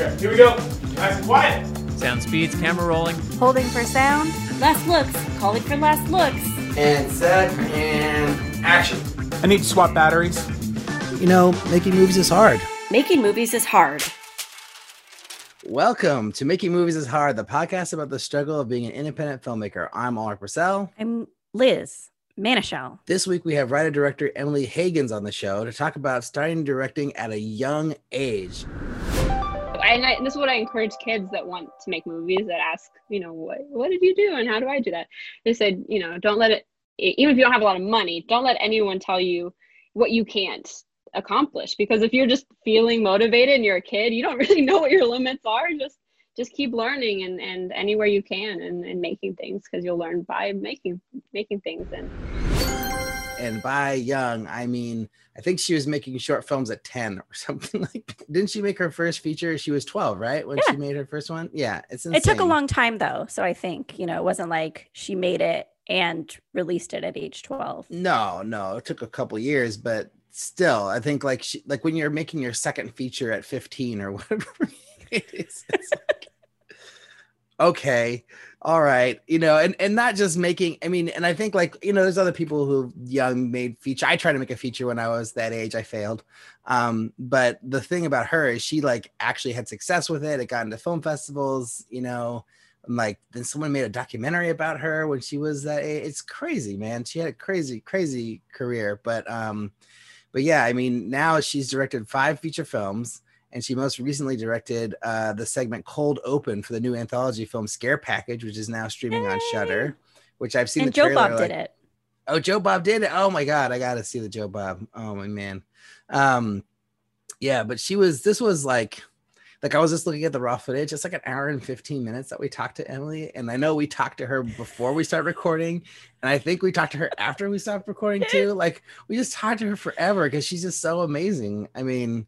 Okay, here we go. Nice and quiet. Sound speeds, camera rolling. Holding for sound. Last looks. Calling for last looks. And set and action. I need to swap batteries. You know, making movies is hard. Making movies is hard. Welcome to Making Movies is Hard, the podcast about the struggle of being an independent filmmaker. I'm Alrik Bursell. I'm Liz Manashil. This week we have writer director Emily Hagins on the show to talk about starting directing at a young age. And, I, and this is what I encourage kids that want to make movies that ask, you know, what what did you do and how do I do that? They said, you know, don't let it, even if you don't have a lot of money, don't let anyone tell you what you can't accomplish because if you're just feeling motivated and you're a kid, you don't really know what your limits are. Just just keep learning and and anywhere you can and, and making things because you'll learn by making making things and And by young, I mean, I think she was making short films at 10 or something like Didn't she make her first feature? She was 12, right? When Yeah. she made her first one? Yeah, it's insane. It took a long time though, so I think you know it wasn't like she made it and released it at age 12. No, no, it took a couple years, but still, I think like she, like when you're making your second feature at 15 or whatever it is, it's like, okay, all right, you know, and and not just making. I mean, and I think like you know, there's other people who young made feature. I tried to make a feature when I was that age. I failed. Um, but the thing about her is she like actually had success with it. It got into film festivals, you know. And like then someone made a documentary about her when she was that age. It's crazy, man. She had a crazy, crazy career. But um, but yeah, I mean, now she's directed five feature films, and she most recently directed uh the segment Cold Open for the new anthology film Scare Package, which is now streaming on Shudder. Which I've seen And the Joe trailer, Bob like- did it. Oh, Joe Bob did it. Oh my god, I gotta see the Joe Bob. Oh my man. Um, yeah, but she was. This was like, like I was just looking at the raw footage. It's like an hour and fifteen minutes that we talked to Emily, and I know we talked to her before we started recording, and I think we talked to her after we stopped recording too. Like we just talked to her forever because she's just so amazing. I mean,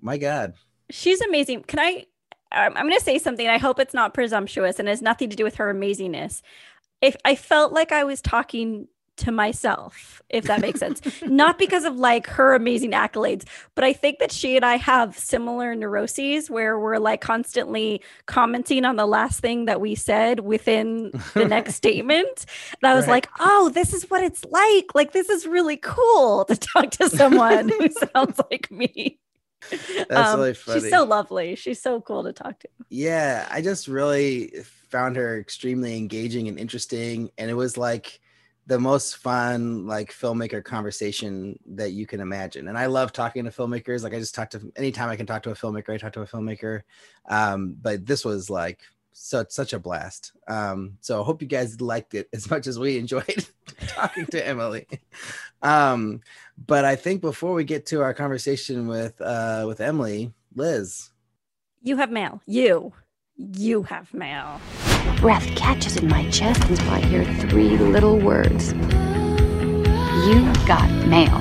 my god. She's amazing. Can I? Um, I'm I'm going to say something. I hope it's not presumptuous and has nothing to do with her amazingness. If I felt like I was talking to myself, if that makes sense, not because of like her amazing accolades, but I think that she and I have similar neuroses where we're like constantly commenting on the last thing that we said within the next statement. And I was Right. like, oh, this is what it's like. Like, this is really cool to talk to someone who sounds like me. That's Um, really funny. She's so lovely. She's so cool to talk to. yeah i just really found her extremely engaging and interesting and it was like the most fun like filmmaker conversation that you can imagine and i love talking to filmmakers like i just talk to anytime i can talk to a filmmaker i talk to a filmmaker um but this was like such such a blast um so i hope you guys liked it as much as we enjoyed talking to emily um but i think before we get to our conversation with uh with emily liz You have mail. You. You have mail. breath catches in my chest until I hear three little words. You got mail.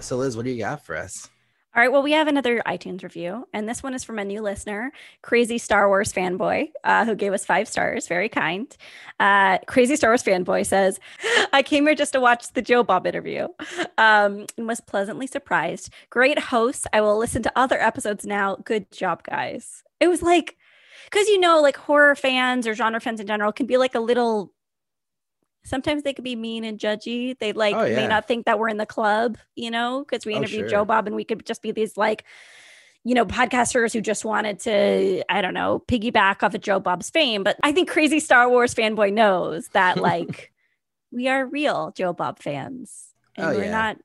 So, Liz, what do you got for us? All right. Well, we have another iTunes review, and this one is from a new listener, Crazy Star Wars fanboy, uh, who gave us five stars. Very kind. Uh, Crazy Star Wars fanboy says, "I came here just to watch the Joe Bob interview, um, and was pleasantly surprised. Great hosts. I will listen to other episodes now. Good job, guys. It was like, because you know, like horror fans or genre fans in general can be like a little." Sometimes they could be mean and judgy. They like Oh, may not think that we're in the club, you know, because we Oh, interviewed sure. Joe Bob and we could just be these like, you know, podcasters who just wanted to, I don't know, piggyback off of Joe Bob's fame. But I think crazy Star Wars fanboy knows that like we are real Joe Bob fans. And Oh, we're yeah. not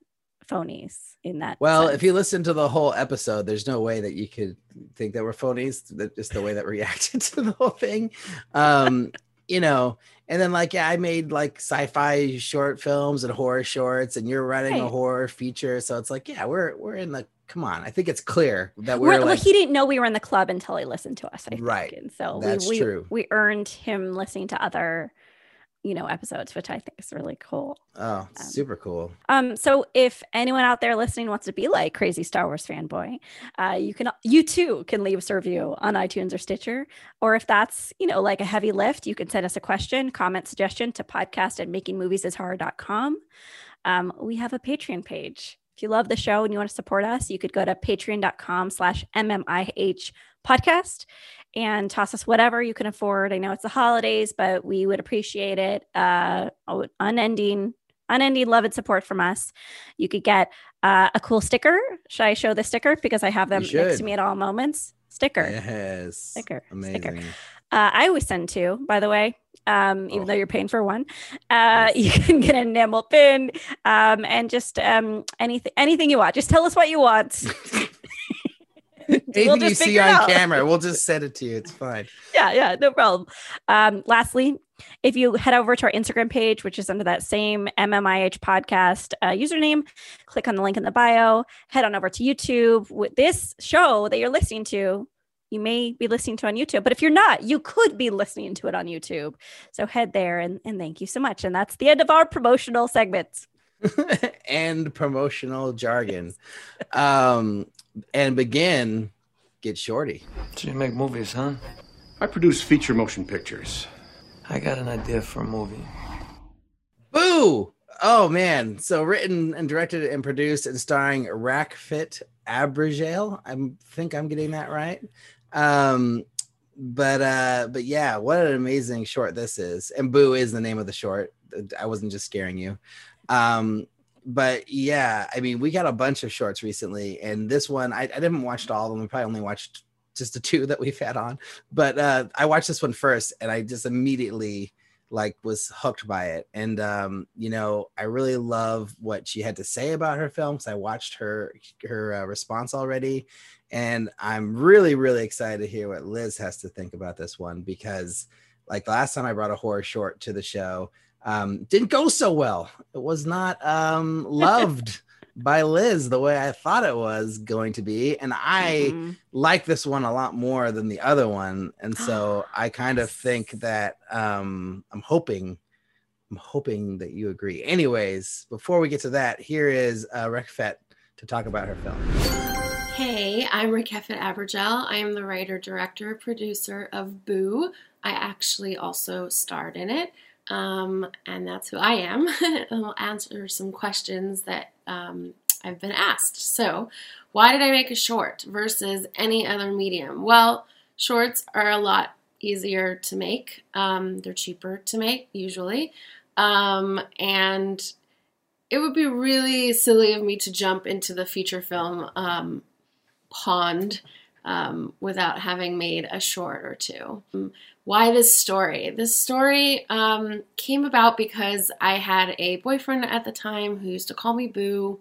phonies in that. Well, sense. if you listen to the whole episode, there's no way that you could think that we're phonies. That just the way that we reacted to the whole thing. Um, you know, and then like yeah, I made like sci-fi short films and horror shorts, and you're running a horror feature. So it's like, yeah, we're we're in the come on. I think it's clear that We're- we're, well, he didn't know we were in the club until he listened to us. I think. Right. And so That's we, we, true. we earned him listening to other, you know, episodes, which I think is really cool. oh super cool. Um, so if anyone out there listening wants to be like crazy Star Wars fanboy, uh, you can you too can leave us a review on iTunes or Stitcher. Or if that's you know like a heavy lift, you can send us a question, comment, suggestion to podcast at makingmoviesishard.com. Um, we have a Patreon page If you love the show and you want to support us, you could go to patreon.com slash MMIH podcast and toss us whatever you can afford. I know it's the holidays, but we would appreciate it. Uh, unending, unending love and support from us. You could get uh, a cool sticker. Should I show the sticker? Because I have them next to me at all moments. Sticker. Yes. Sticker, Amazing. sticker. Uh, I always send two, by the way, um, even Oh. though you're paying for one. Uh, you can get an enamel pin um, and just um, anything anything you want. Just tell us what you want. Anything you see on camera, we'll just send it to you. It's fine. yeah, yeah, no problem. Um, lastly, if you head over to our Instagram page, which is under that same MMIH podcast uh, username, click on the link in the bio, head on over to YouTube. With this show that you're listening to, you may be listening to on YouTube, but if you're not, you could be listening to it on YouTube. So head there and, and thank you so much. And that's the end of our promotional segments. and promotional jargon. um, and begin. Get shorty. So you make movies, huh? I produce feature motion pictures. I got an idea for a movie. Boo! Oh man! So written and directed and produced and starring Rakefet Abergel. I think I'm getting that right. Um, but uh, but yeah, what an amazing short this is. And Boo is the name of the short. I wasn't just scaring you. Um, but yeah, I mean, we got a bunch of shorts recently, and this one I, I didn't watch all of them. I probably only watched just the two that we've had on. But uh, I watched this one first, and I just immediately like was hooked by it and um you know i really love what she had to say about her film because i watched her her uh, response already and i'm really really excited to hear what liz has to think about this one because like the last time i brought a horror short to the show um didn't go so well it was not um loved by liz the way i thought it was going to be and i Mhm. like this one a lot more than the other one and so i kind of think that um i'm hoping i'm hoping that you agree anyways before we get to that here is uh Rakefet to talk about her film Hey, I'm Rakefet Abergel. I am the writer, director, producer of Boo. I actually also starred in it, um, and that's who I am. I'll answer some questions that um, I've been asked. So, why did I make a short versus any other medium? Well, shorts are a lot easier to make. Um, they're cheaper to make usually, um, and it would be really silly of me to jump into the feature film um, pond um, without having made a short or two. Um, Why this story? This story um, came about because I had a boyfriend at the time who used to call me Boo,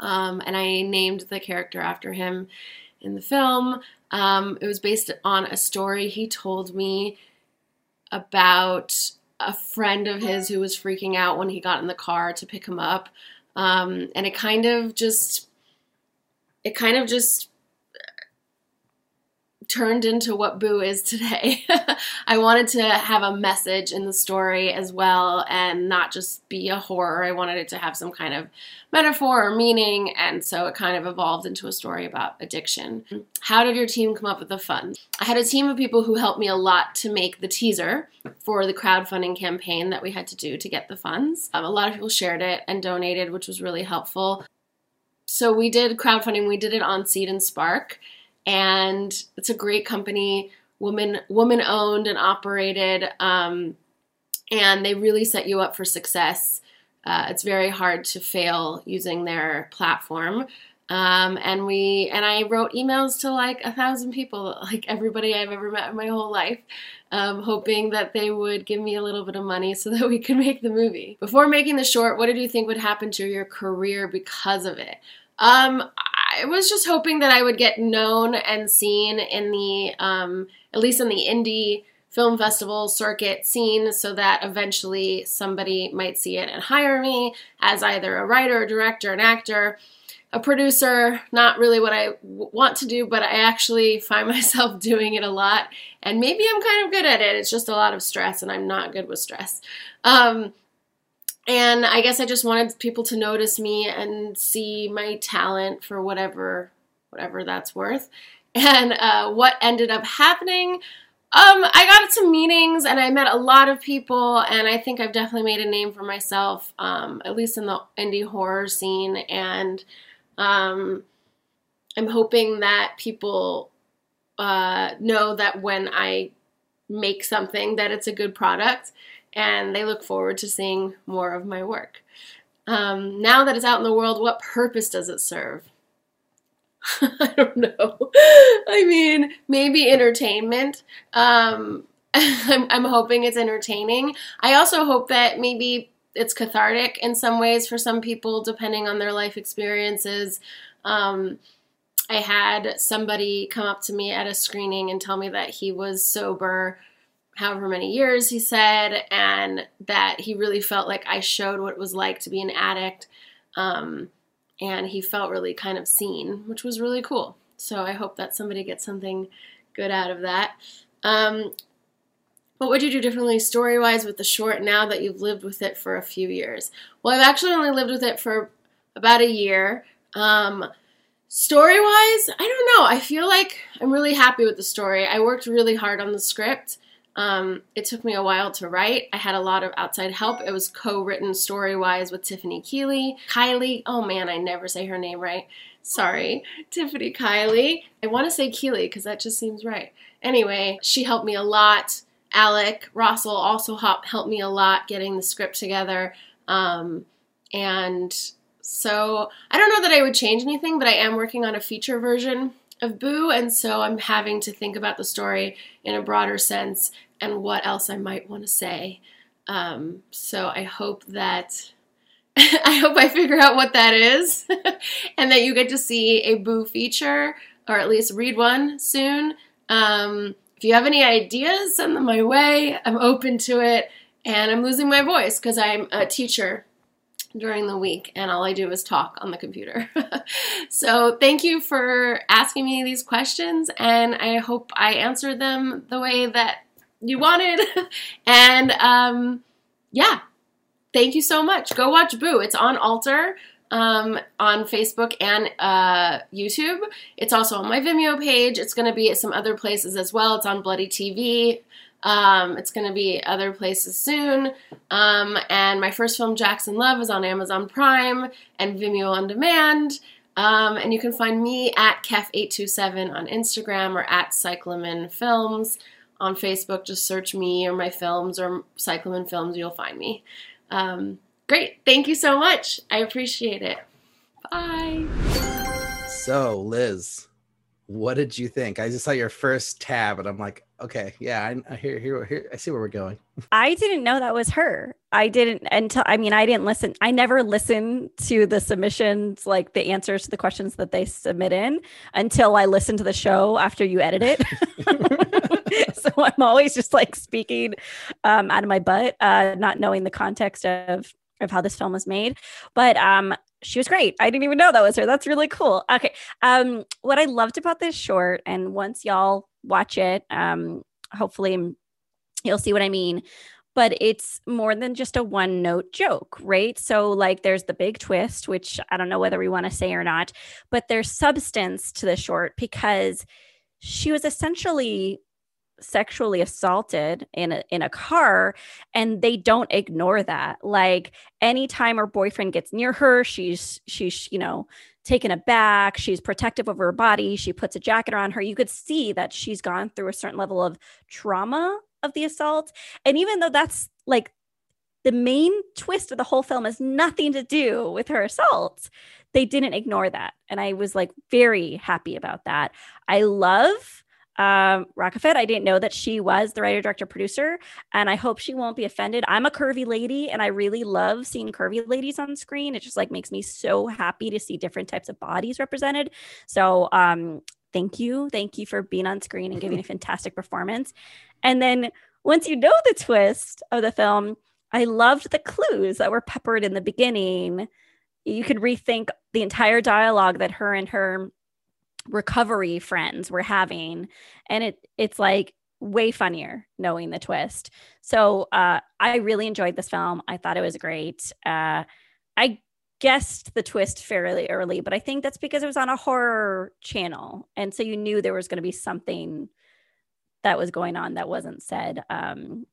um, and I named the character after him in the film. Um, it was based on a story he told me about a friend of his who was freaking out when he got in the car to pick him up. Um, and it kind of just it kind of just turned into what Boo is today. I wanted to have a message in the story as well and not just be a horror. I wanted it to have some kind of metaphor or meaning, and so it kind of evolved into a story about addiction. How did your team come up with the funds? I had a team of people who helped me a lot to make the teaser for the crowdfunding campaign that we had to do to get the funds. Um, a lot of people shared it and donated, which was really helpful so we did crowdfunding we did it on seed and spark and it's a great company woman woman owned and operated um, and they really set you up for success. Uh, it's very hard to fail using their platform. Um, and we and i wrote emails to like a thousand people like everybody i've ever met in my whole life um, hoping that they would give me a little bit of money so that we could make the movie. Before making the short what did you think would happen to your career because of it? Um, I was just hoping that I would get known and seen in the, um, at least in the indie film festival circuit scene, so that eventually somebody might see it and hire me as either a writer, a director, an actor, a producer. Not really what I w- want to do, but I actually find myself doing it a lot, and maybe I'm kind of good at it. It's just a lot of stress, and I'm not good with stress. Um, and I guess I just wanted people to notice me and see my talent for whatever whatever that's worth. And uh, what ended up happening Um, I got to meetings and I met a lot of people, and I think I've definitely made a name for myself, um, at least in the indie horror scene. And um, I'm hoping that people uh, know that when I make something, that it's a good product, and they look forward to seeing more of my work. Um, now that it's out in the world, what purpose does it serve? I don't know. I mean, maybe entertainment. Um, I'm, I'm hoping it's entertaining. I also hope that maybe it's cathartic in some ways for some people, depending on their life experiences. Um, I had somebody come up to me at a screening and tell me that he was sober however many years he said, and that he really felt like I showed what it was like to be an addict. Um, and he felt really kind of seen, which was really cool. So I hope that somebody gets something good out of that. Um, what would you do differently story wise with the short now that you've lived with it for a few years? Well, I've actually only lived with it for about a year. Um, story wise, I don't know. I feel like I'm really happy with the story. I worked really hard on the script. Um, it took me a while to write. I had a lot of outside help. It was co-written story-wise with Tiffany Keeley. Kylie, oh man, I never say her name right. Sorry, Tiffany Kylie. I want to say Keeley because that just seems right. Anyway, she helped me a lot. Alec Russell also helped me a lot getting the script together. Um, and so I don't know that I would change anything, but I am working on a feature version of Boo, and so I'm having to think about the story in a broader sense and what else I might want to say. Um, so I hope that I hope I figure out what that is, and that you get to see a Boo feature or at least read one soon. Um, if you have any ideas, send them my way. I'm open to it, and I'm losing my voice because I'm a teacher during the week and all I do is talk on the computer. so, thank you for asking me these questions and I hope I answered them the way that you wanted. and um, yeah, thank you so much. Go watch Boo. It's on Alter um, on Facebook and uh, YouTube. It's also on my Vimeo page. It's going to be at some other places as well. It's on Bloody TV. Um, it's going to be other places soon. Um, and my first film, Jackson Love, is on Amazon Prime and Vimeo on demand. Um, and you can find me at Kef827 on Instagram or at Cyclamen Films on Facebook. Just search me or my films or Cyclamen Films, you'll find me. Um, great. Thank you so much. I appreciate it. Bye. So, Liz, what did you think? I just saw your first tab, and I'm like, okay, yeah, I, I hear, hear, hear, I see where we're going. I didn't know that was her. I didn't until I mean, I didn't listen. I never listened to the submissions, like the answers to the questions that they submit in, until I listened to the show after you edit it. so I'm always just like speaking um, out of my butt, uh, not knowing the context of of how this film was made. But um, she was great. I didn't even know that was her. That's really cool. Okay. Um, what I loved about this short, and once y'all watch it, um, hopefully you'll see what I mean. But it's more than just a one note joke, right? So, like, there's the big twist, which I don't know whether we want to say or not, but there's substance to the short because she was essentially sexually assaulted in a, in a car and they don't ignore that. Like anytime her boyfriend gets near her she's she's you know taken aback she's protective of her body she puts a jacket around her you could see that she's gone through a certain level of trauma of the assault. And even though that's like the main twist of the whole film has nothing to do with her assault they didn't ignore that. And i was like very happy about that. I love um, Rockafet. I didn't know that she was the writer, director, producer, and I hope she won't be offended. I'm a curvy lady, and I really love seeing curvy ladies on screen. It just like makes me so happy to see different types of bodies represented. So, um, thank you, thank you for being on screen and giving a fantastic performance. And then once you know the twist of the film, I loved the clues that were peppered in the beginning. You could rethink the entire dialogue that her and her recovery friends were having and it it's like way funnier knowing the twist. So uh i really enjoyed this film. I thought it was great. Uh i guessed the twist fairly early but i think that's because it was on a horror channel and so you knew there was going to be something that was going on that wasn't said. Um,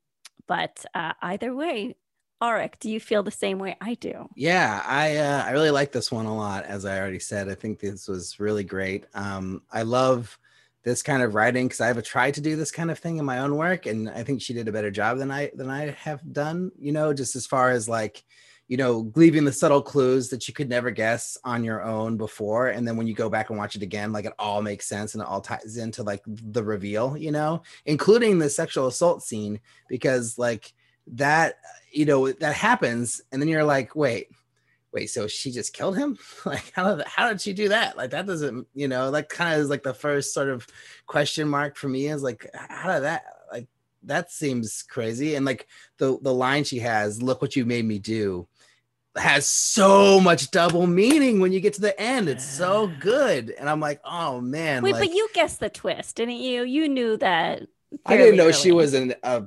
but uh, either way, Alrik, do you feel the same way I do? Yeah, I uh, I really like this one a lot. As I already said, I think this was really great. Um, I love this kind of writing because I've tried to do this kind of thing in my own work, and I think she did a better job than I than I have done. You know, just as far as like, you know, leaving the subtle clues that you could never guess on your own before, and then when you go back and watch it again, like it all makes sense and it all ties into like the reveal. You know, including the sexual assault scene because like that you know that happens and then you're like wait wait so she just killed him like how did how did she do that like that doesn't you know that kind of is like the first sort of question mark for me is like how did that like that seems crazy and like the the line she has look what you made me do has so much double meaning when you get to the end it's so good and i'm like oh man Wait, like, but you guessed the twist, didn't you? You knew that. i didn't know she was an a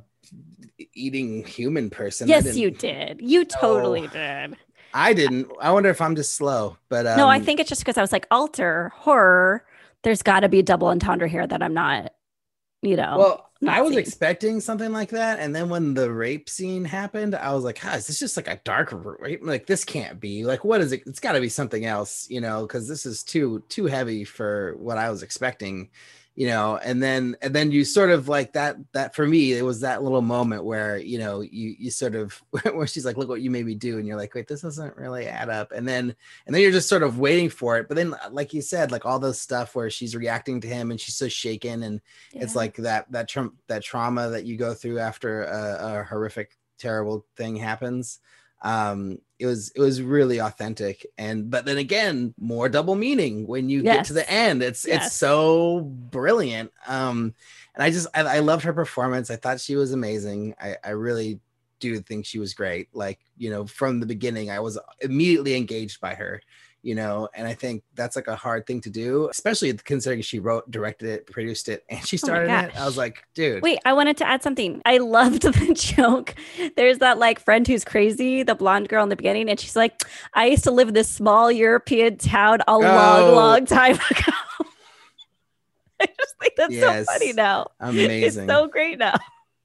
eating human person Yes, you did. You totally No. did. I didn't. I wonder if I'm just slow, but um, no, I think it's just because I was like alter horror. There's got to be a double entendre here that I'm not. You know. Well, I was seeing. expecting something like that, and then when the rape scene happened, I was like, "Huh, is this just like a dark rape? Like this can't be. Like, what is it? It's got to be something else, you know? Because this is too too heavy for what I was expecting, you know." And then and then you sort of like that that for me, it was that little moment where you know you you sort of where she's like, "Look what you made me do," and you're like, "Wait, this doesn't really add up." And then and then you're just sort of waiting for it. But then, uh, like you said, like all those stuff where she's reacting to him and she's so shaken and it's like that that tra- that trauma that you go through after a, a horrific terrible thing happens um it was it was really authentic. And but then again more double meaning when you get to the end. It's Yes. it's so brilliant. Um and i just I, I loved her performance. I thought she was amazing. I i really do think she was great. Like you know from the beginning i was immediately engaged by her you know and i think that's like a hard thing to do especially considering she wrote directed it produced it and she Oh started it i was like dude Wait, I wanted to add something. I loved the joke. There's that like friend who's crazy, the blonde girl in the beginning, and she's like, I used to live in this small European town a long, Oh. long time ago. I just think that's Yes. so funny now. amazing It's so great now.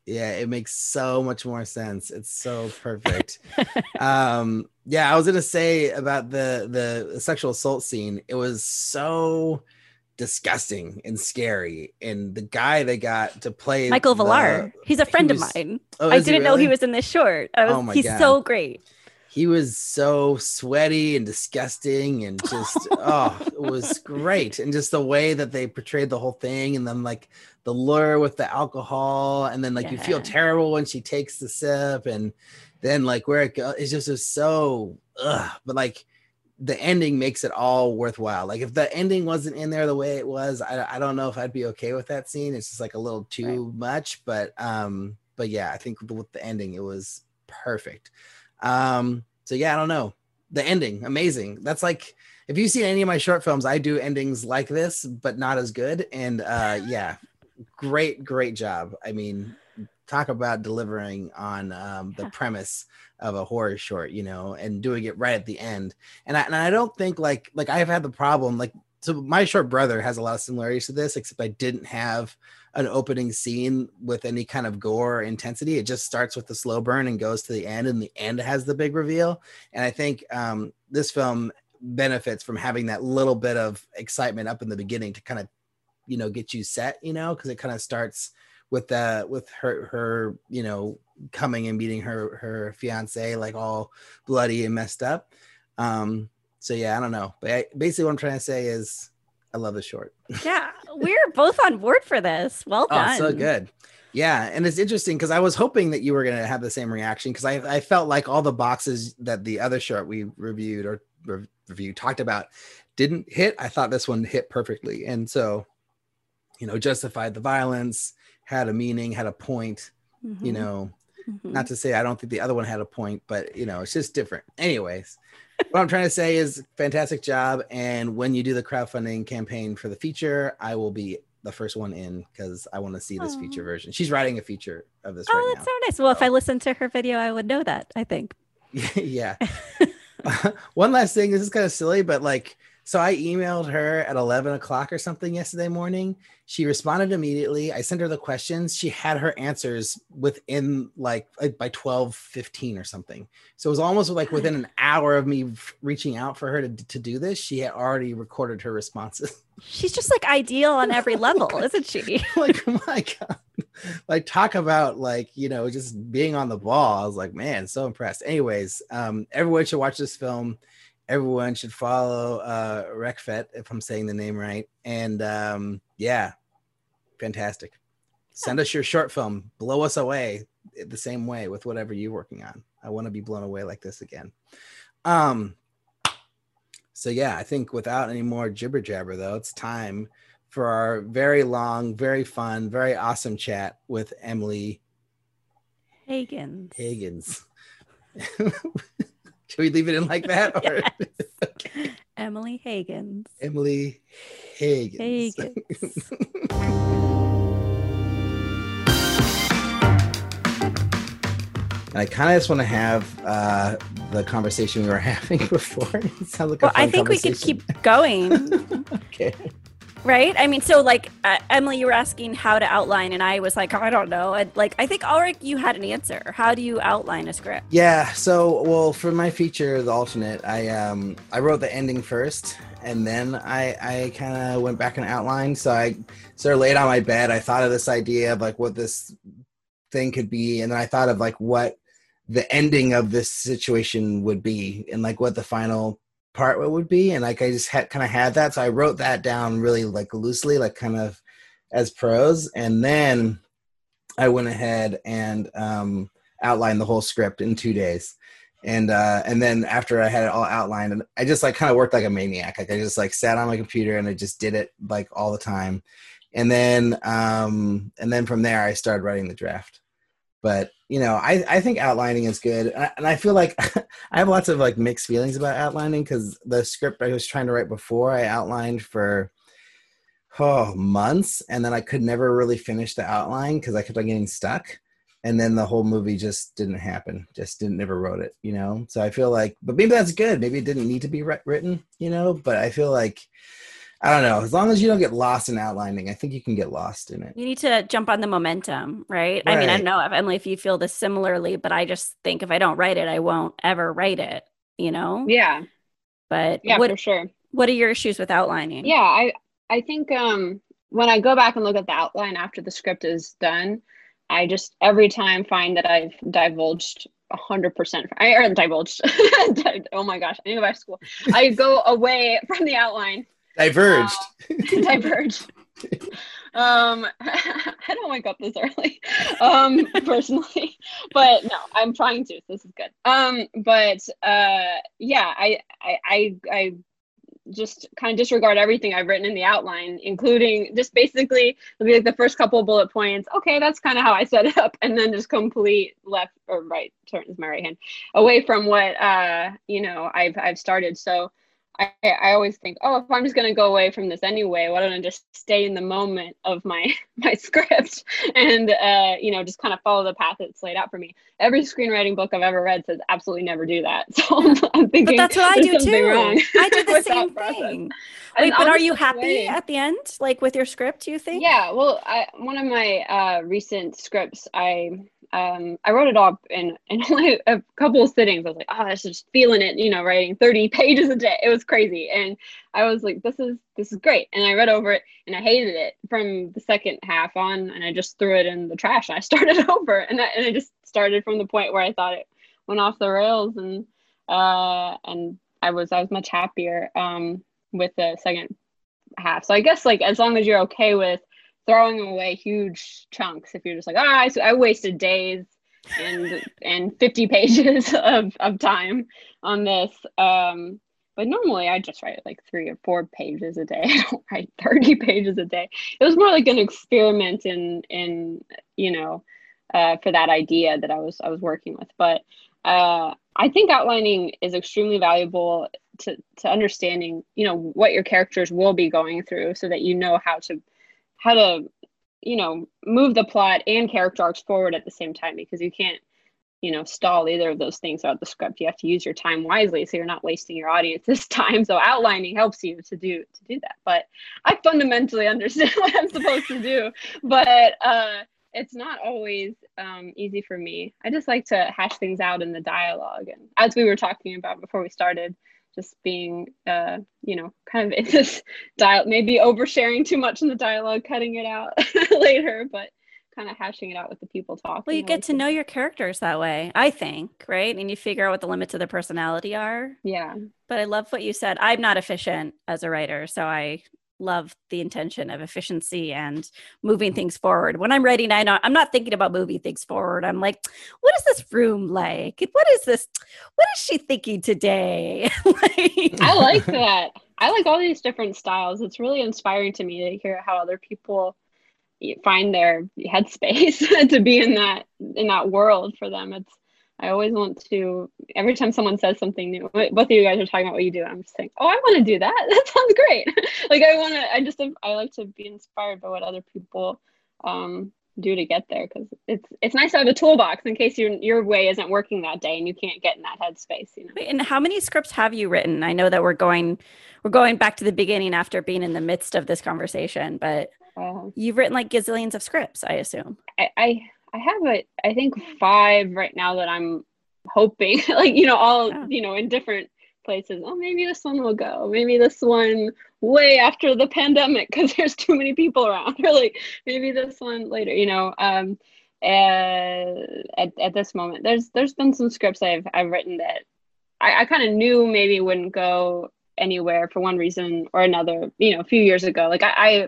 yeah it makes so much more sense it's so perfect um yeah i was gonna say about the the sexual assault scene it was so disgusting and scary and the guy they got to play Michael the- Villar. He's a friend was- of mine. Oh, I didn't know he was in this short. Was, Oh my he's God. so great. He was so sweaty and disgusting and just oh it was great. And just the way that they portrayed the whole thing and then like the lure with the alcohol and then like you feel terrible when she takes the sip and then like where it goes it's just so ugh. but like the ending makes it all worthwhile. Like if the ending wasn't in there the way it was i, I don't know if i'd be okay with that scene. It's just like a little too much but um but yeah i think with the ending it was perfect um, so yeah, I don't know. The ending, amazing. That's like if you've seen any of my short films, I do endings like this, but not as good. And uh yeah, great, great job. I mean, talk about delivering on um the Yeah. premise of a horror short, you know, and doing it right at the end. And I and I don't think like like I've had the problem like so my short brother has a lot of similarities to this, except I didn't have an opening scene with any kind of gore or intensity. It just starts with the slow burn and goes to the end, and the end has the big reveal. And I think um, this film benefits from having that little bit of excitement up in the beginning to kind of, you know, get you set, you know, because it kind of starts with the with her her you know coming and meeting her her fiance like all bloody and messed up. Um, so yeah, I don't know, but I, basically what I'm trying to say is I love the short. Yeah, we're both on board for this. Well done. Oh, so good. Yeah, and it's interesting because I was hoping that you were going to have the same reaction because I, I felt like all the boxes that the other short we reviewed or re- reviewed talked about didn't hit. I thought this one hit perfectly, and so you know justified the violence, had a meaning, had a point. You Mhm, know, mhm. not to say I don't think the other one had a point, but you know, it's just different. Anyways, what I'm trying to say is fantastic job. And when you do the crowdfunding campaign for the feature, I will be the first one in because I want to see this feature version. She's writing a feature of this Oh, right that's so nice. Well, if I listened to her video, I would know that. I think. yeah. one last thing. This is kind of silly, but like So I emailed her at 11 o'clock or something yesterday morning. She responded immediately. I sent her the questions. She had her answers within like, like by 12, 15 or something. So it was almost like within an hour of me reaching out for her to, to do this, she had already recorded her responses. She's just like ideal on every level, isn't she? like, my God. Like talk about like, you know, just being on the ball. I was like, man, so impressed. Anyways, um, everyone should watch this film everyone should follow uh Rakefet if I'm saying the name right. And um yeah, fantastic. Send us your short film, blow us away the same way with whatever you're working on. I want to be blown away like this again. Um so yeah, I think without any more jibber jabber though, it's time for our very long, very fun, very awesome chat with Emily Higgins. Higgins. Should we leave it in like that? Or? Yes. Emily Higgins. Emily Higgins. Higgins. And I kind of just want to have uh, the conversation we were having before. It sounds like well, I think we could keep going. okay. Right? I mean, so like uh, Emily, you were asking how to outline, and I was like, I don't know. Like, I think Alrik, you had an answer. How do you outline a script? Yeah. So, well, for my feature, the alternate, I um I wrote the ending first, and then I I kind of went back and outlined. So I sort of laid on my bed. I thought of this idea of like what this thing could be, and then I thought of like what the ending of this situation would be, and like what the final part what would be, and like I just had kind of had that. So I wrote that down really like loosely, like kind of as prose, and then I went ahead and um, outlined the whole script in two days. And uh, and then after I had it all outlined, and I just like kind of worked like a maniac. Like I just like sat on my computer and I just did it like all the time. And then um, and then from there I started writing the draft. But you know, I I think outlining is good, and I, and I feel like I have lots of like mixed feelings about outlining because the script I was trying to write before I outlined for oh months and then i could never really finish the outline because i kept on getting stuck. And then the whole movie just didn't happen just didn't never wrote it you know? So i feel like but maybe that's good. Maybe it didn't need to be writ- written you know? But i feel like i don't know as long as you don't get lost in outlining i think you can get lost in it You need to jump on the momentum, right? I mean, I don't know if Emily, if you feel this similarly, but I just think if I don't write it, I won't ever write it. You know? Yeah, But yeah, what for sure. what are your issues with outlining? Yeah, I I think um when I go back and look at the outline after the script is done, I just every time find that I've divulged a hundred percent. I or divulged. oh my gosh, I need to go back to school. I go away from the outline, diverged Diverged. Um, I don't wake up this early, um, personally, but no, I'm trying to. This is good. Um, but uh, yeah, I I I, I just kind of disregard everything I've written in the outline, including just basically it'll be like the first couple of bullet points. Okay, that's kind of how I set it up, and then just complete left or right turn is my right hand away from what uh you know I've I've started. So I I always think, oh, if I'm just gonna go away from this anyway, why don't I just stay in the moment of my my script and uh you know just kind of follow the path that's laid out for me. Every screenwriting book I've ever read says absolutely never do that. So I'm, I'm thinking But that's what I do too. wrong I do the same thing. Wait, but are you happy away. at the end? Like with your script, do you think? Yeah, well, I, one of my uh, recent scripts, I um, I wrote it all in in a couple of sittings. I was like, oh, I was just feeling it, you know, writing thirty pages a day. It was crazy, and I was like, this is this is great. And I read over it, and I hated it from the second half on, and I just threw it in the trash. I started over, and I, and I just started from the point where I thought it went off the rails, and uh, and I was I was much happier um, with the second half. So I guess like as long as you're okay with throwing away huge chunks, if you're just like, ah, I, I wasted days and and 50 pages of, of time on this. Um, but normally I just write like three or four pages a day. I don't write 30 pages a day. It was more like an experiment in in you know uh, for that idea that I was I was working with. But uh, I think outlining is extremely valuable to to understanding you know what your characters will be going through, so that you know how to how to you know move the plot and character arcs forward at the same time because you can't you know stall either of those things throughout the script. You have to use your time wisely so you're not wasting your audience's time. So outlining helps you to do to do that. But i fundamentally understand what i'm supposed to do. But uh it's not always um, easy for me. I just like to hash things out in the dialogue. And as we were talking about before we started just being uh you know kind of in this dial maybe oversharing too much in the dialogue cutting it out later but kind of hashing it out with the people talking. Well, you get to know your characters that way, I think, right? And you figure out what the limits of their personality are. Yeah. But I love what you said. I'm not efficient as a writer, so I love the intention of efficiency and moving things forward. When I'm writing, I know I'm not thinking about moving things forward. I'm like, what is this room like? What is this? What is she thinking today? like, I like that. I like all these different styles. It's really inspiring to me to hear how other people find their headspace to be in that in that world for them it's i always want to every time someone says something new both of you guys are talking about what you do i'm just saying oh i want to do that. That sounds great. Like i want to i just i like to be inspired by what other people um, do to get there because it's it's nice to have a toolbox in case your your way isn't working that day and you can't get in that headspace you know? And how many scripts have you written? I know that we're going we're going back to the beginning after being in the midst of this conversation but uh, You've written like gazillions of scripts, I assume. I, I, I have a, I think five right now that I'm hoping, like you know, all oh. you know, in different places. Oh, maybe this one will go. Maybe this one way after the pandemic because there's too many people around. or like maybe this one later. You know, um, uh, at at this moment, there's there's been some scripts I've I've written that I, I kind of knew maybe wouldn't go anywhere for one reason or another. You know, a few years ago, like I, I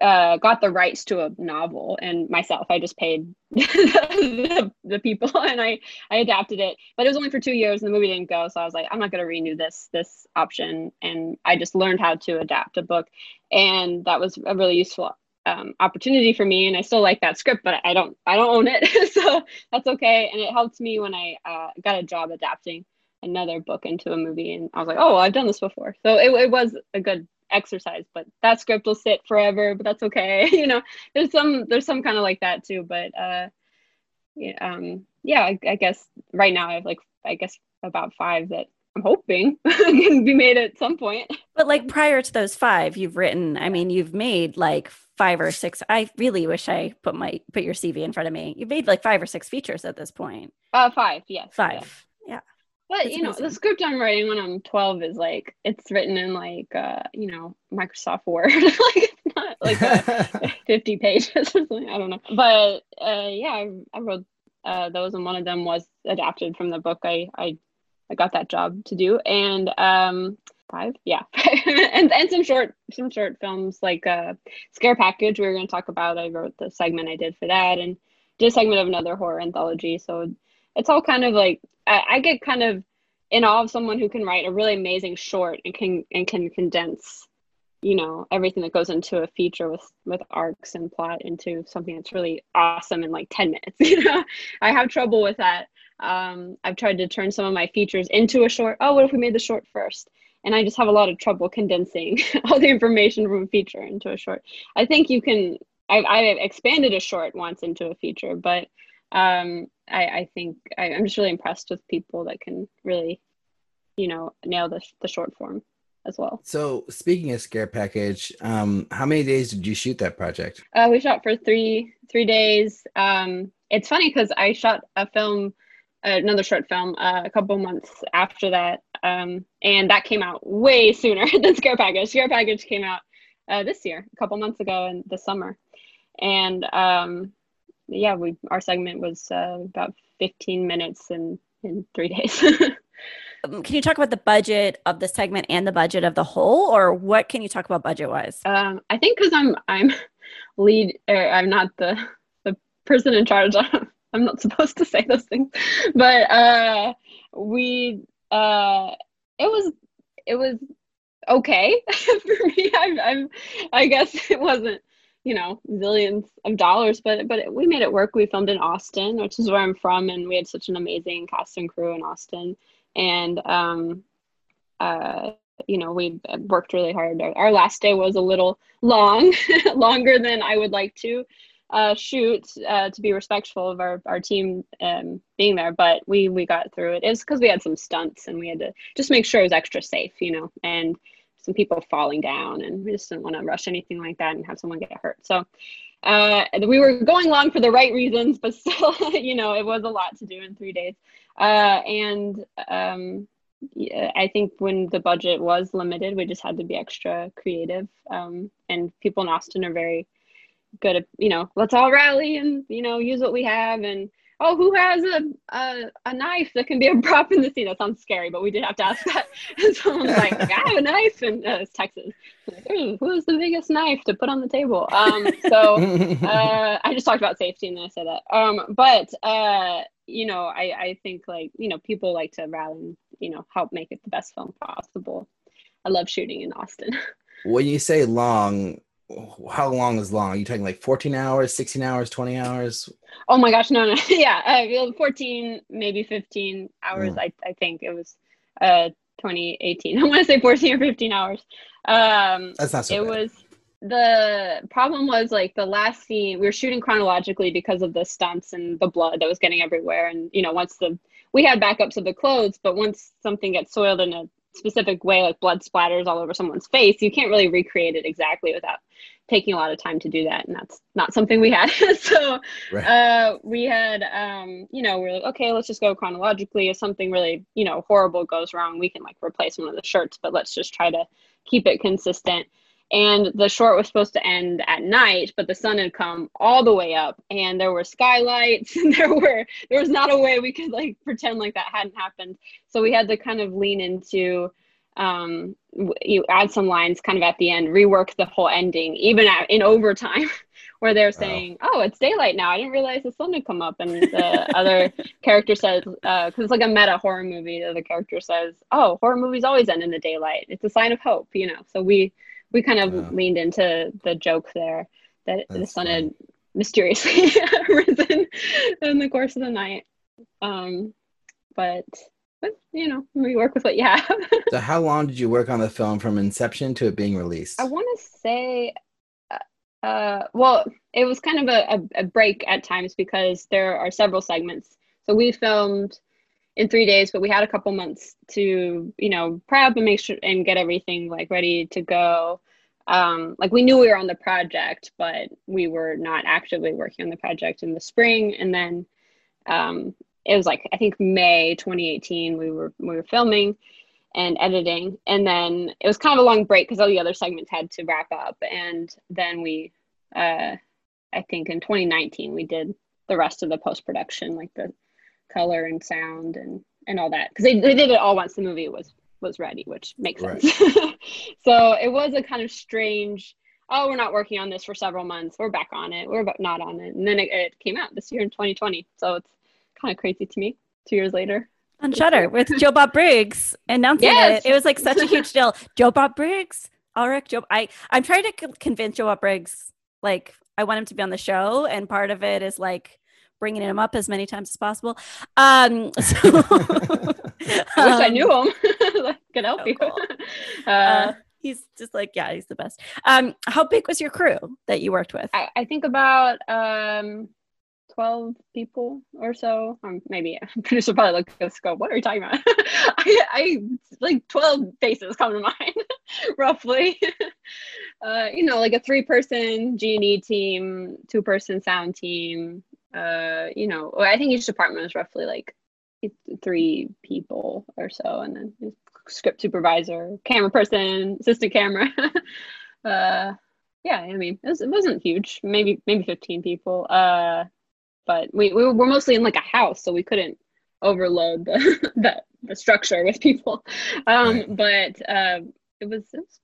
uh, got the rights to a novel and myself i just paid the, the, people and i i adapted it. But it was only for two years and the movie didn't go so i was like i'm not going to renew this this option. And i just learned how to adapt a book and that was a really useful um, opportunity for me and i still like that script but i don't i don't own it. So that's okay. And it helped me when i uh, got a job adapting another book into a movie and i was like oh i've done this before. So it, it was a good exercise but that script will sit forever but that's okay. You know there's some there's some kind of like that too but uh yeah, um yeah I, I guess right now i have like i guess about five that i'm hoping can be made at some point. But like prior to those five you've written i mean you've made like five or six i really wish i put my put your cv in front of me. You've made like five or six features at this point. Uh five yes five. yeah. But you know, amazing. the script I'm writing when I'm 12 is like it's written in like uh, you know, Microsoft Word. like it's not like 50 pages or something. I don't know. But uh, yeah, I, I wrote uh, those and one of them was adapted from the book I I, I got that job to do. And um five yeah and and some short some short films like uh scare package we were going to talk about i wrote the segment i did for that and did a segment of another horror anthology so it's all kind of like I, I get kind of in awe of someone who can write a really amazing short and can and can condense you know everything that goes into a feature with with arcs and plot into something that's really awesome in like 10 minutes you know? I have trouble with that. Um, i've tried to turn some of my features into a short oh what if we made the short first? And i just have a lot of trouble condensing all the information from a feature into a short. I think you can i i expanded a short once into a feature but um, I, I think I, am just really impressed with people that can really, you know, nail the, the short form as well. So speaking of scare package, um, how many days did you shoot that project? Uh, we shot for three three days. Um, it's funny because I shot a film, uh, another short film, uh, a couple months after that, um, and that came out way sooner than scare package. Scare package came out uh, this year, a couple months ago in the summer, and um, yeah, we our segment was uh, about 15 minutes in in three days. Um, can you talk about the budget of the segment and the budget of the whole, or what can you talk about budget wise? Um, I think because I'm I'm lead, er, I'm not the the person in charge. I'm not supposed to say those things, but uh, we uh, it was it was okay for me. I, I'm I guess it wasn't you know zillions of dollars but but we made it work. We filmed in austin which is where i'm from and we had such an amazing cast and crew in austin. And um uh you know we worked really hard. Our, our last day was a little long longer than i would like to uh, shoot uh, to be respectful of our, our team um, being there, but we we got through it. It was because we had some stunts and we had to just make sure it was extra safe, you know, and some people falling down, and we just didn't want to rush anything like that and have someone get hurt. So uh, we were going along for the right reasons, but still, you know, it was a lot to do in three days. Uh, and um, I think when the budget was limited, we just had to be extra creative. Um, and people in Austin are very good at, you know, let's all rally and, you know, use what we have. And, oh, who has a, a, a knife that can be a prop in the scene? That sounds scary, but we did have to ask that. And someone was like, I have a knife. And uh, it's Texas. Like, Who's the biggest knife to put on the table? Um, so uh, I just talked about safety and then I said that. Um, but, uh, you know, I, I think like, you know, people like to rally and, you know, help make it the best film possible. I love shooting in Austin. When you say long, how long is long? Are you talking like 14 hours, 16 hours, 20 hours? Oh my gosh, no, no. yeah, uh, 14, maybe 15 hours. Mm. I, I think it was uh, 2018. I want to say 14 or 15 hours. Um, That's not so it bad. was the problem was like the last scene we were shooting chronologically because of the stunts and the blood that was getting everywhere and you know once the we had backups of the clothes but once something gets soiled in a specific way like blood splatters all over someone's face you can't really recreate it exactly without taking a lot of time to do that and that's not something we had. So Right. uh we had um you know we're like okay let's just go chronologically. If something really you know horrible goes wrong we can like replace one of the shirts but let's just try to keep it consistent and the short was supposed to end at night but the sun had come all the way up and there were skylights. And there were there was not a way we could like pretend like that hadn't happened. So we had to kind of lean into um you add some lines kind of at the end rework the whole ending even at, in overtime where they're saying oh it's daylight now. I didn't realize the sun had come up. And the other character says because it's like a meta horror movie the other character says oh horror movies always end in the daylight. It's a sign of hope you know? So we we kind of Yeah. leaned into the joke there that the That's sun funny. had mysteriously risen in the course of the night um but but you know we work with what you have So, how long did you work on the film from inception to it being released? I want to say, uh, uh, well, it was kind of a, a, a break at times because there are several segments. So we filmed in three days, but we had a couple months to, you know, prep and make sure and get everything like ready to go. Um, like we knew we were on the project, but we were not actively working on the project in the spring. And then um, it was like I think May 2018 we were we were filming and editing and then it was kind of a long break because all the other segments had to wrap up and then we uh i think in 2019 we did the rest of the post-production like the color and sound and and all that because they, they did it all once the movie was was ready which makes Right. sense so it was a kind of strange oh we're not working on this for several months we're back on it we're not on it and then it, it came out this year in 2020 so it's kind of crazy to me two years later on Shudder with Joe Bob Briggs announcing Yes. it. It was like such a huge deal. Joe Bob Briggs, Alrik Joe. I I'm trying to convince Joe Bob Briggs. Like I want him to be on the show, and part of it is like bringing him up as many times as possible. Um, so, i wish i um, knew him That could help so you cool. uh, uh, he's just like yeah, he's the best. Um, how big was your crew that you worked with? I, I think about um 12 people or so um maybe producer probably look at this go what are you talking about I, I like 12 faces come to mind roughly uh you know like a three person g&e team two person sound team uh you know i think each department was roughly like three people or so and then script supervisor camera person assistant camera uh yeah i mean it, was, it wasn't huge maybe maybe 15 people uh but we, we were mostly in like a house so we couldn't overload the the, the structure with people um Right. but uh it was, it was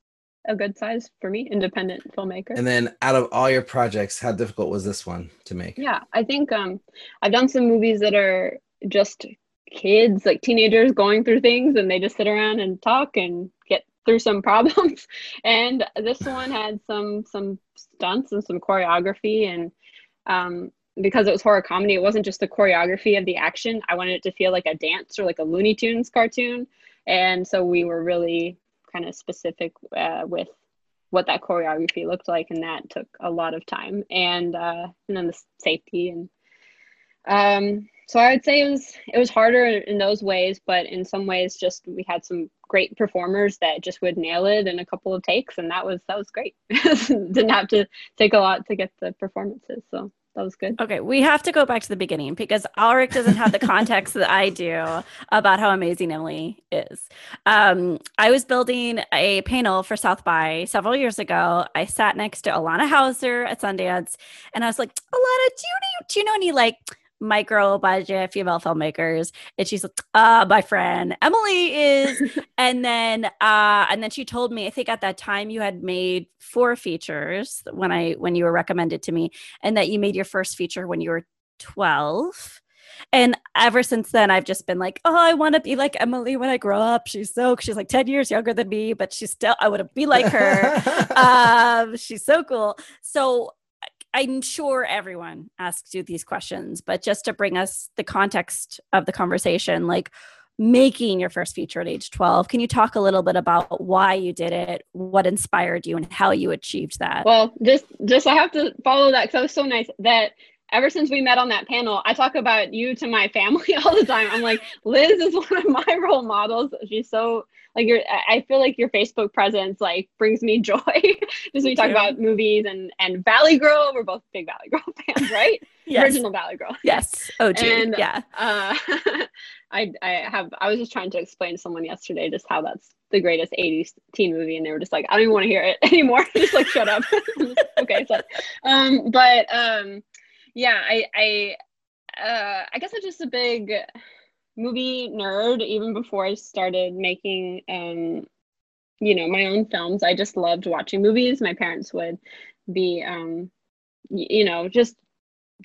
a good size for me independent filmmaker. And then, out of all your projects, how difficult was this one to make? yeah i think um i've done some movies that are just kids like teenagers going through things and they just sit around and talk and get through some problems. And this one had some some stunts and some choreography and um because it was horror comedy it wasn't just the choreography of the action. I wanted it to feel like a dance or like a looney tunes cartoon. And so we were really kind of specific uh, with what that choreography looked like and that took a lot of time and uh and then the safety and um so i would say it was it was harder in those ways but in some ways just we had some great performers that just would nail it in a couple of takes and that was that was great. Didn't have to take a lot to get the performances so that was good. Okay, we have to go back to the beginning because Alrik doesn't have the context that I do about how amazing Emily is. Um, I was building a panel for South by several years ago. I sat next to Alana Hauser at Sundance, and I was like, Alana, do you do you know any like micro budget female filmmakers and she's like uh my friend emily is. And then uh and then she told me i think at that time you had made four features when i when you were recommended to me and that you made your first feature when you were 12 and ever since then i've just been like oh i want to be like emily when i grow up. She's so she's like 10 years younger than me but she's still i want to be like her. Um she's so cool. So I'm sure everyone asks you these questions, but just to bring us the context of the conversation, like making your first feature at age 12, can you talk a little bit about why you did it, what inspired you, and how you achieved that? Well, just just I have to follow that because that was so nice that ever since we met on that panel, I talk about you to my family all the time. I'm like, Liz is one of my role models. She's so like your I feel like your Facebook presence like brings me joy. Just we talk about movies and and Valley Girl. We're both big Valley Girl fans, right? yes. Original Valley Girl. Yes. Oh, and, yeah. Uh, I I have I was just trying to explain to someone yesterday just how that's the greatest 80s teen movie and they were just like I don't even want to hear it anymore. just like shut up. okay, so um but um yeah, I I uh I guess I'm just a big movie nerd even before I started making um you know my own films. I just loved watching movies. My parents would be um you know just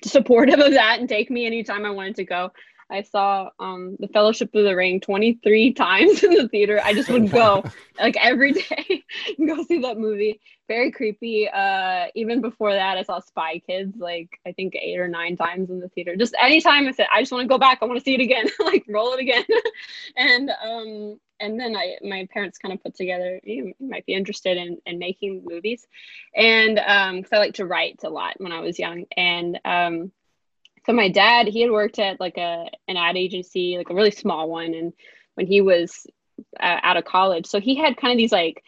supportive of that and take me anytime I wanted to go. I saw um the Fellowship of the Ring 23 times in the theater. I just would go like every day and go see that movie. Very creepy. Uh even before that I saw Spy Kids like I think 8 or 9 times in the theater. Just anytime I said I just want to go back. I want to see it again. like roll it again. and um and then I my parents kind of put together you might be interested in in making movies. And um cuz I like to write a lot when I was young and um so my dad he had worked at like a an ad agency like a really small one and when he was uh, out of college so he had kind of these like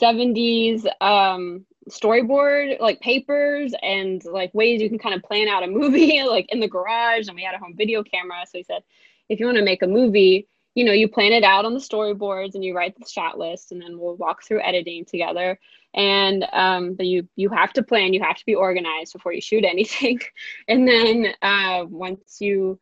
70s um storyboard like papers and like ways you can kind of plan out a movie like in the garage and we had a home video camera so he said if you want to make a movie you know you plan it out on the storyboards and you write the shot list and then we'll walk through editing together and um, you you have to plan you have to be organized before you shoot anything. And then uh, once you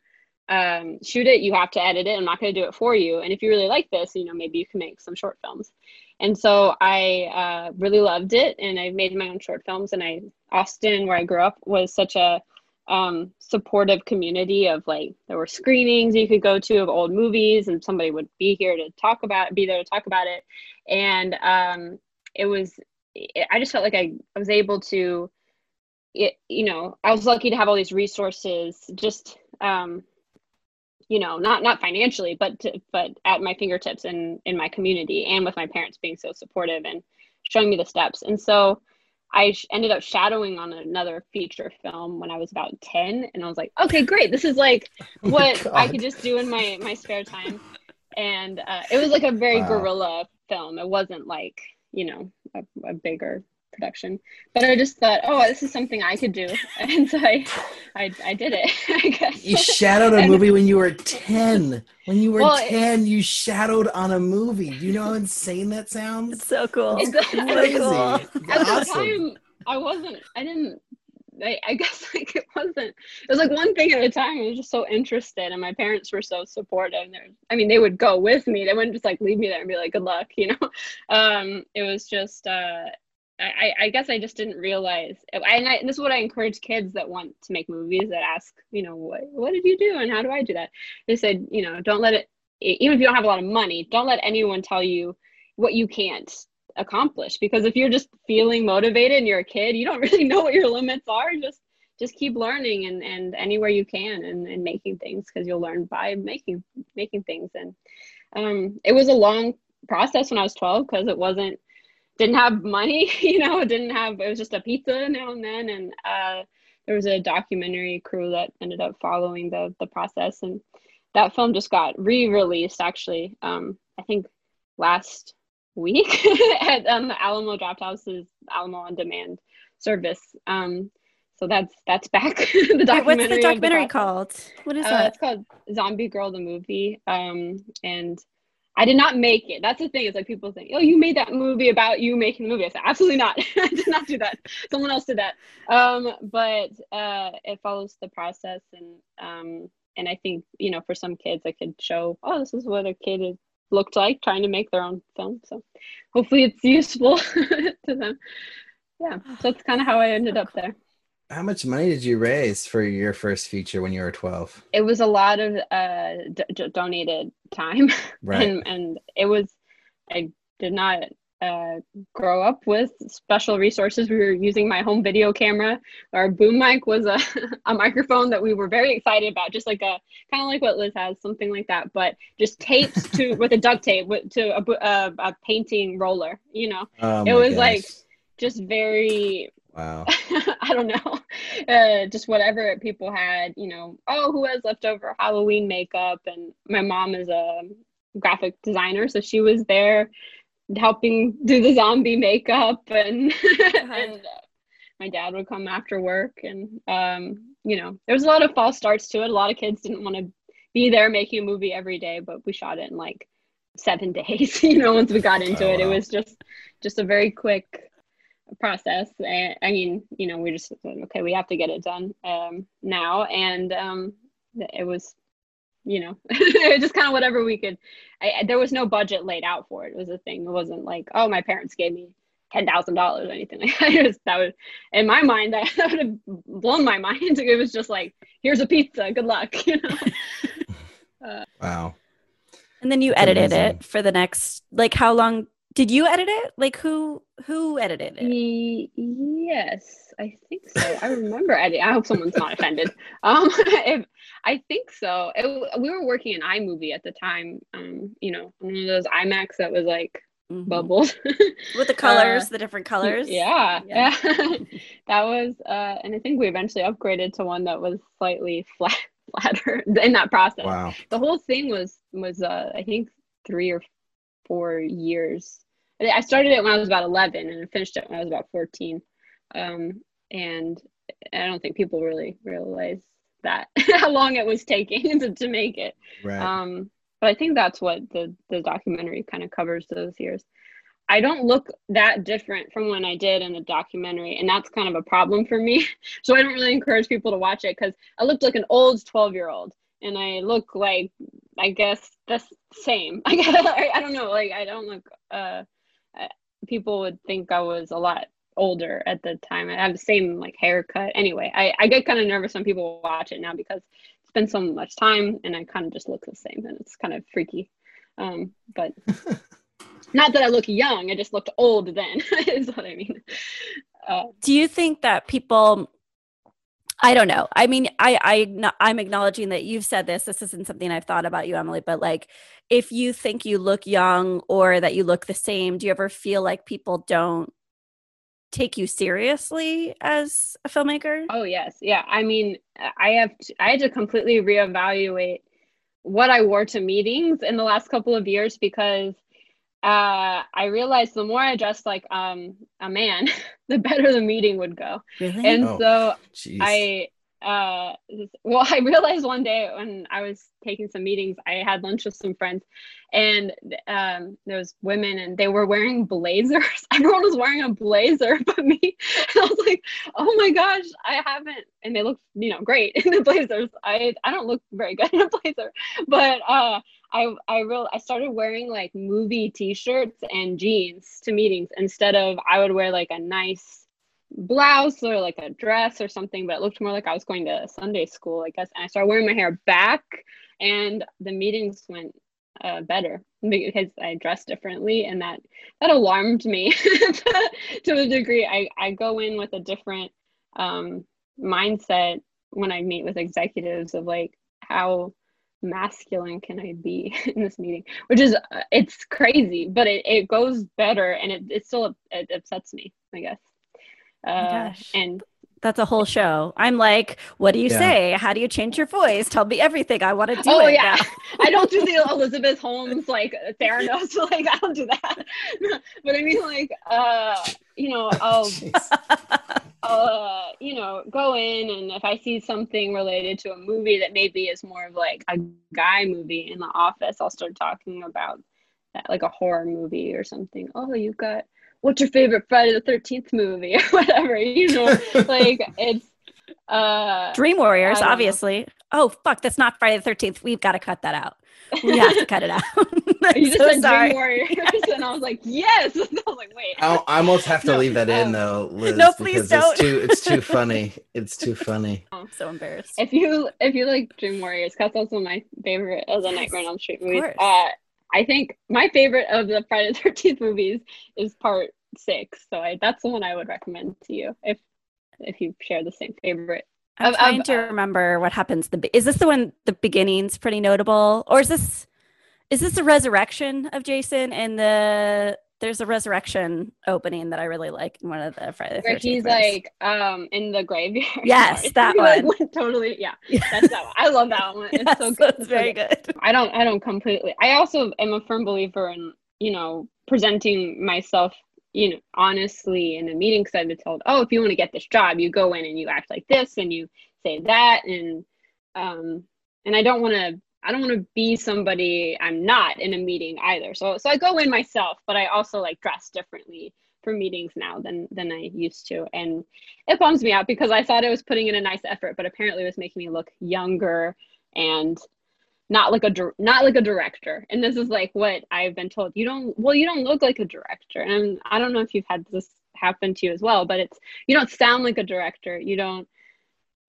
um, shoot it you have to edit it. I'm not going to do it for you. And if you really like this you know maybe you can make some short films. And so i uh, really loved it. And i made my own short films. And i austin where i grew up was such a um, supportive community of like there were screenings you could go to of old movies and somebody would be here to talk about be there to talk about it. And um, it was I just felt like I, I was able to, it, you know, I was lucky to have all these resources just, um, you know, not, not financially, but, to, but at my fingertips and in my community and with my parents being so supportive and showing me the steps. And so I sh- ended up shadowing on another feature film when I was about 10. And I was like, okay, great. This is like oh what oh I could just do in my, my spare time. And uh, it was like a very wow. guerrilla film. It wasn't like, you know a, a bigger production. But i just thought oh this is something i could do. And so i i, I did it I guess. you shadowed a movie when you were 10 when you were well, 10 you shadowed on a movie. Do you know how insane that sounds? It's so cool. It's crazy. cool. at awesome. the time i wasn't i didn't I, I guess like it wasn't it was like one thing at a time. I was just so interested and my parents were so supportive. They're, I mean, they would go with me. They wouldn't just like leave me there and be like, good luck, you know? Um, it was just uh I, I guess I just didn't realize. And, I, and this is what I encourage kids that want to make movies that ask, you know, what what did you do and how do I do that? They said, you know, don't let it even if you don't have a lot of money, don't let anyone tell you what you can't accomplish because if you're just feeling motivated and you're a kid you don't really know what your limits are. Just just keep learning and and anywhere you can and, and making things because you'll learn by making making things. And um, it was a long process when i was 12 because it wasn't didn't have money, you know, it didn't have it was just a pizza now and then. And uh there was a documentary crew that ended up following the the process. And that film just got re-released actually um I think last week at um, the Alamo Drafthouse's Alamo on Demand service. Um so that's that's back the Wait, documentary. what's the documentary process. called? What is Uh, that? it's called Zombie Girl the movie. Um, and I did not make it. That's the thing. It's like people think, oh, you made that movie about you making the movie. I said, absolutely not. I did not do that. Someone else did that. Um, but uh, it follows the process, and um, and I think you know, for some kids, I could show, oh, this is what a kid is, looked like trying to make their own film. So hopefully, it's useful to them. Yeah. So that's kind of how I ended up there. How much money did you raise for your first feature when you were 12? it was a lot of uh d- d- donated time Right. and and it was i did not uh grow up with special resources we were using my home video camera our boom mic was a, a microphone that we were very excited about just like a kind of like what liz has something like that but just taped to with a duct tape with, to a, a, a painting roller you know Oh it was gosh. like just very wow. I don't know, uh, just whatever people had, you know, oh, who has leftover Halloween makeup? And my mom is a graphic designer, so she was there helping do the zombie makeup, and and uh, my dad would come after work, and um, you know, there was a lot of false starts to it. A lot of kids didn't want to be there making a movie every day, but we shot it in like seven days. you know, once we got into Oh, it, it was just just a very quick process and i mean you know we just okay we have to get it done um now and um it was you know it just kind of whatever we could I, I- there was no budget laid out for it it was a thing it wasn't like oh my parents gave me ten thousand dollars or anything like that. It was, that was in my mind that, that would have blown my mind it was just like here's a pizza good luck you know uh, Wow. And then you That's edited amazing. it for the next like how long did you edit it? Like who who edited it? Ye- yes, I think so. I remember editing. I hope someone's not offended. Um, if, I think so. It, we were working in iMovie at the time. Um, you know, one of those iMacs that was like Mhm. bubbled With the colors, Uh, the different colors. Yeah, Yeah. yeah. that was, uh, and I think we eventually upgraded to one that was slightly flat, flatter in that process Wow. the whole thing was was uh i think three or four years I- i started it when i was about 11 and I finished it when i was about 14 um and i don't think people really realize that how long it was taking to, to make it. Right. um but i think that's what the the documentary kind of covers those years. I don't look that different from when i did in the documentary and that's kind of a problem for me. So i don't really encourage people to watch it because i looked like an old 12 year old and i look like i guess the same. I guess I, I don't know like i don't look uh uh, people would think i was a lot older at the time i have the same like haircut anyway i, I get kind of nervous when people watch it now because it's been so much time and i kind of just look the same and it's kind of freaky um but not that i look young i just looked old then is what i mean uh, Do you think that people I don't know. I mean, I I I'm acknowledging that you've said this. This isn't something I've thought about you, Emily, but like if you think you look young or that you look the same, do you ever feel like people don't take you seriously as a filmmaker? Oh yes, yeah. I mean, I have to, I had to completely reevaluate what I wore to meetings in the last couple of years because uh, I realized the more I dressed like um, a man, the better the meeting would go. Really? And Oh, so Jeez. I uh well I realized one day when I was taking some meetings I had lunch with some friends and um there was women and they were wearing blazers. Everyone was wearing a blazer but me. And I was like oh my gosh I haven't and they look, you know great in the blazers. I I don't look very good in a blazer. But uh I I real I started wearing like movie t-shirts and jeans to meetings instead of I would wear like a nice blouse or like a dress or something, but it looked more like I was going to Sunday school, I guess. And I started wearing my hair back, and the meetings went uh, better because I dressed differently, and that that alarmed me to, a degree. I I go in with a different um, mindset when I meet with executives of like how masculine can I be in this meeting? Which is uh, it's crazy, but it, it goes better and it, it still it upsets me, I guess. Uh, and That's a whole show. I'm like, what do you Yeah. say? How do you change your voice? Tell me everything. I want to do oh it. yeah. I don't do the Elizabeth Holmes like Theranos, like I don't do that. but I mean, like, uh, you know, I'll I'll, uh, you know, go in and if I see something related to a movie that maybe is more of like a guy movie in the office, I'll start talking about that, like a horror movie or something. Oh, you've got what's your favorite Friday the Thirteenth movie or whatever, you know, like it's uh Dream Warriors, I don't know. obviously. Oh fuck, that's not Friday the 13th. We've got to cut that out. We have to cut it out. You just so said sorry. Dream Warriors, and I was like, yes. I was like, wait. I, I almost have to No, leave that in though, Liz, No, please because don't. it's too it's too funny. It's too funny. I'm so embarrassed. If you if you like Dream Warriors, that's also my favorite of the Nightmare on Elm Street movies. Uh, I think my favorite of the Friday the Thirteenth movies is Part Six. So I, that's the one I would recommend to you if if you share the same favorite. I'm of- of- trying to remember what happens. The is this the one? The beginning's pretty notable, or is this is this the resurrection of Jason? And the there's a resurrection opening that I really like in one of the Friday Where he's like um in the graveyard. Yes, that one. totally, yeah. That's that one. I love that one. It's so good. It's very good. good. I don't I don't completely I also am a firm believer in, you know, presenting myself, you know, honestly in a meeting because I've told, oh, if you want to get this job, you go in and you act like this and you say that and um and I don't want to I don't want to be somebody I'm not in a meeting either. So so I go in myself, but I also like dress differently for meetings now than than I used to. And it bums me out because I thought I was putting in a nice effort, but apparently it was making me look younger and not like a not like a director. And this is like what I've been told. You don't well, you don't look like a director. And I don't know if you've had this happen to you as well, but it's you don't sound like a director. You don't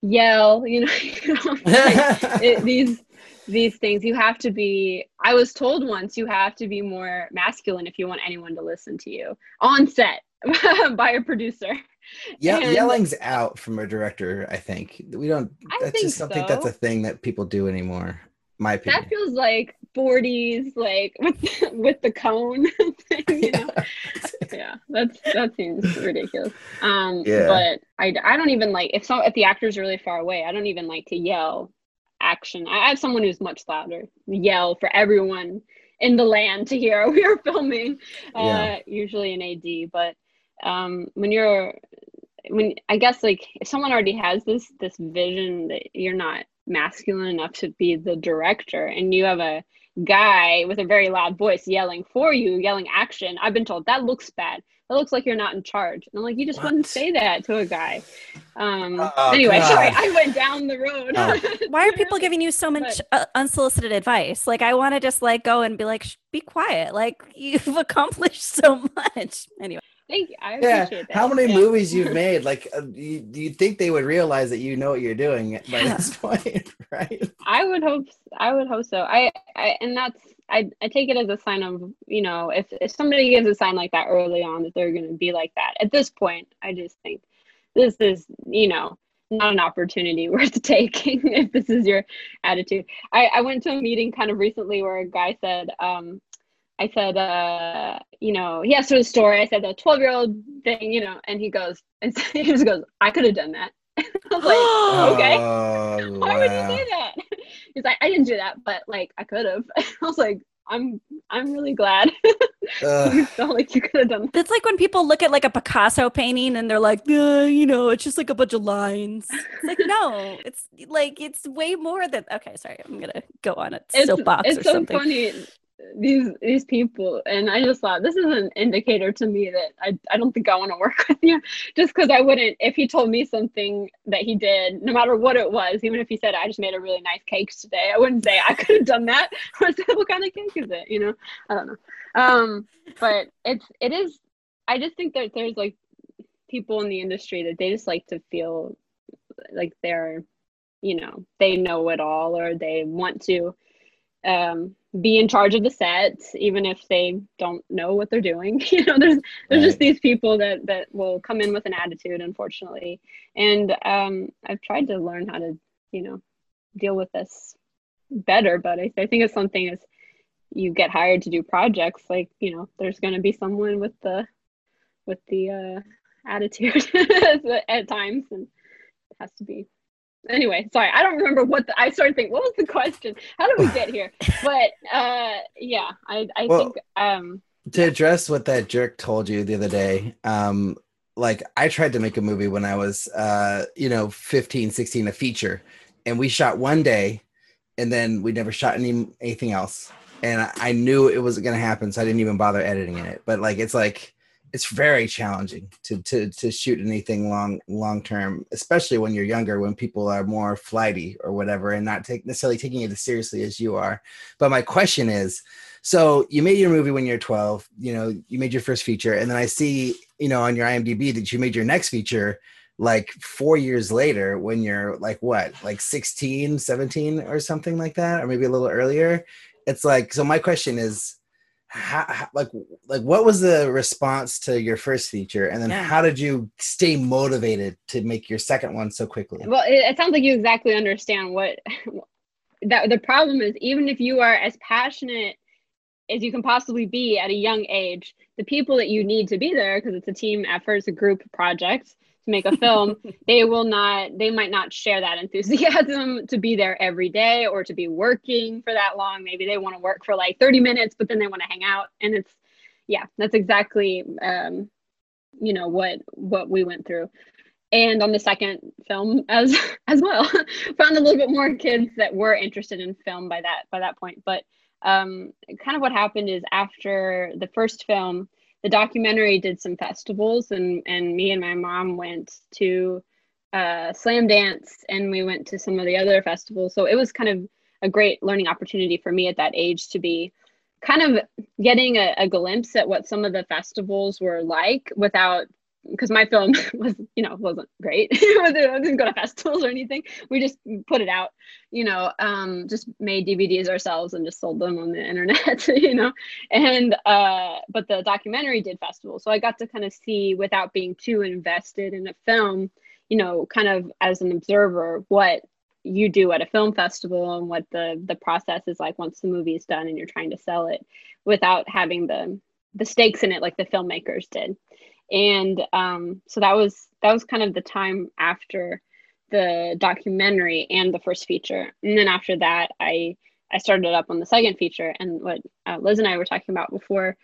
yell, you know, you don't, like, it, these these things you have to be i was told once you have to be more masculine if you want anyone to listen to you on set by a producer Yeah, And- yelling's out from a director. I think we don't. I That's think just something that's a thing that people do anymore. My opinion. that feels like 40s like with with the cone thing, you know? yeah that's that seems ridiculous um Yeah. but i i don't even like if so if the actor's are really far away i don't even like to yell action i I have someone who's much louder yell for everyone in the land to hear we are filming uh Yeah. usually an ad but um when you're when i guess like if someone already has this this vision that you're not masculine enough to be the director and you have a guy with a very loud voice yelling for you yelling action i've been told that looks bad that looks like you're not in charge and i'm like you just wouldn't say that to a guy um Oh, anyway sorry i went down the road Oh. Why are people giving you so much uh, unsolicited advice? Like, I want to just like go and be like, be quiet. Like, you've accomplished so much. Anyway, thank you i Yeah, appreciate that how many Yeah. movies you've made? Like, uh, you, you think they would realize that you know what you're doing by Yeah. this point, right? I would hope I would hope so. I, I and that's I, I take it as a sign of you know if if somebody gives a sign like that early on that they're going to be like that. At this point, I just think this is you know not an opportunity worth taking if this is your attitude. I I went to a meeting kind of recently where a guy said um I said, uh, you know, he asked for the story. I said the 12 year old thing, you know, and he goes, and he just goes, I could have done that. I was like, okay. Oh, Why would you say that? He's like, I didn't do that, but like I could have. I was like, I'm I'm really glad Ugh. you felt like you could have done that. it's like when people look at like a Picasso painting and they're like, uh, you know, it's just like a bunch of lines. It's like, no, it's like, it's way more than, okay, sorry, I'm going to go on a It's, soapbox it's or so something. funny. These these people. And I just thought this is an indicator to me that I, I don't think I want to work with you. Just because I wouldn't if he told me something that he did no matter what it was even if he said I just made a really nice cake today I wouldn't say I could have done that. What kind of cake is it you know? I don't know. Um but it's it is I just think that there's like people in the industry that they just like to feel like they're you know they know it all or they want to um be in charge of the set even if they don't know what they're doing you know there's there's just these people that that will come in with an attitude unfortunately and um i've tried to learn how to you know deal with this better. But I, I think it's something as you get hired to do projects, like you know, there's going to be someone with the with the uh, attitude at times, and it has to be. Anyway, sorry, I don't remember what the, I started thinking. What was the question? How did we get here? but uh, yeah, I I Well, think um to address what that jerk told you the other day um like i tried to make a movie when i was uh you know 15 16 a feature and we shot one day and then we never shot any anything else and i, I knew it wasn't going to happen so i didn't even bother editing it but like it's like it's very challenging to to to shoot anything long long term especially when you're younger when people are more flighty or whatever and not take necessarily taking it as seriously as you are. But my question is so you made your movie when you're 12 you know you made your first feature and then i see you know on your imdb that you made your next feature like four years later when you're like what like 16 17 or something like that or maybe a little earlier. It's like so my question is how, how- like like what was the response to your first feature and then Yeah. how did you stay motivated to make your second one so quickly well it, it sounds like you exactly understand what that the problem is even if you are as passionate as you can possibly be at a young age the people that you need to be there because it's a team effort it's a group project to make a film they will not they might not share that enthusiasm to be there every day or to be working for that long. Maybe they want to work for like 30 minutes but then they want to hang out. And it's yeah that's exactly um you know what what we went through. And on the second film as as well found a little bit more kids that were interested in film by that by that point. But um kind of what happened is after the first film the documentary did some festivals and and me and my mom went to uh Slamdance and we went to some of the other festivals. So it was kind of a great learning opportunity for me at that age to be kind of getting a, a glimpse at what some of the festivals were like without because my film was you know wasn't great. It didn't go to festivals or anything. We just put it out you know um just made dvds ourselves and just sold them on the internet you know. And uh but the documentary did festivals. So i got to kind of see without being too invested in a film you know kind of as an observer what you do at a film festival and what the the process is like once the movie is done and you're trying to sell it without having the the stakes in it like the filmmakers did and um, so that was that was kind of the time after the documentary and the first feature. And then after that i i started up on the second feature. And what uh, liz and i were talking about before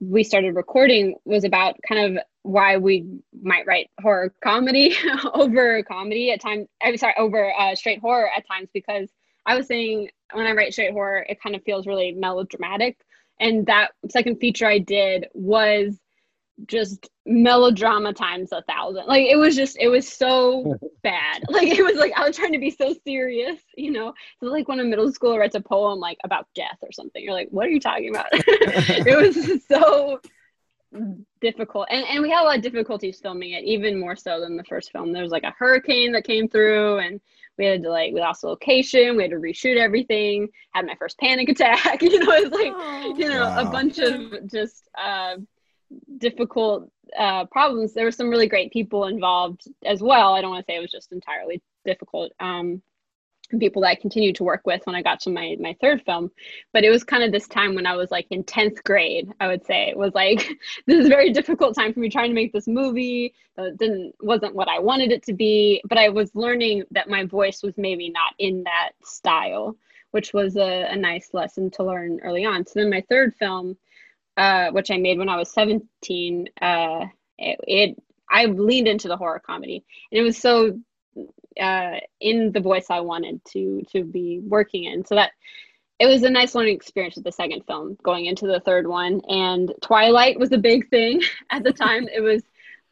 we started recording was about kind of why we might write horror comedy over comedy at times i'm sorry over uh, straight horror at times. Because i was saying when i write straight horror it kind of feels really melodramatic. And that second feature i did was just melodrama times a thousand. Like it was just, it was so bad. Like it was like I was trying to be so serious, you know. So like when a middle schooler writes a poem like about death or something, you're like, what are you talking about? it was so difficult, and and we had a lot of difficulties filming it, even more so than the first film. There was like a hurricane that came through, and we had to like we lost location. We had to reshoot everything. Had my first panic attack. You know, it was like you know a bunch of just. Uh, difficult uh, problems, there were some really great people involved as well. I don't want to say it was just entirely difficult. Um, people that I continued to work with when I got to my my third film, but it was kind of this time when I was like in tenth grade. I would say it was like this is a very difficult time for me trying to make this movie. That didn't wasn't what I wanted it to be, but I was learning that my voice was maybe not in that style, which was a, a nice lesson to learn early on. So then my third film uh, which I made when I was 17, uh, it, it I leaned into the horror comedy, and it was so uh, in the voice I wanted to to be working in. So that it was a nice learning experience with the second film, going into the third one. And Twilight was a big thing at the time. it was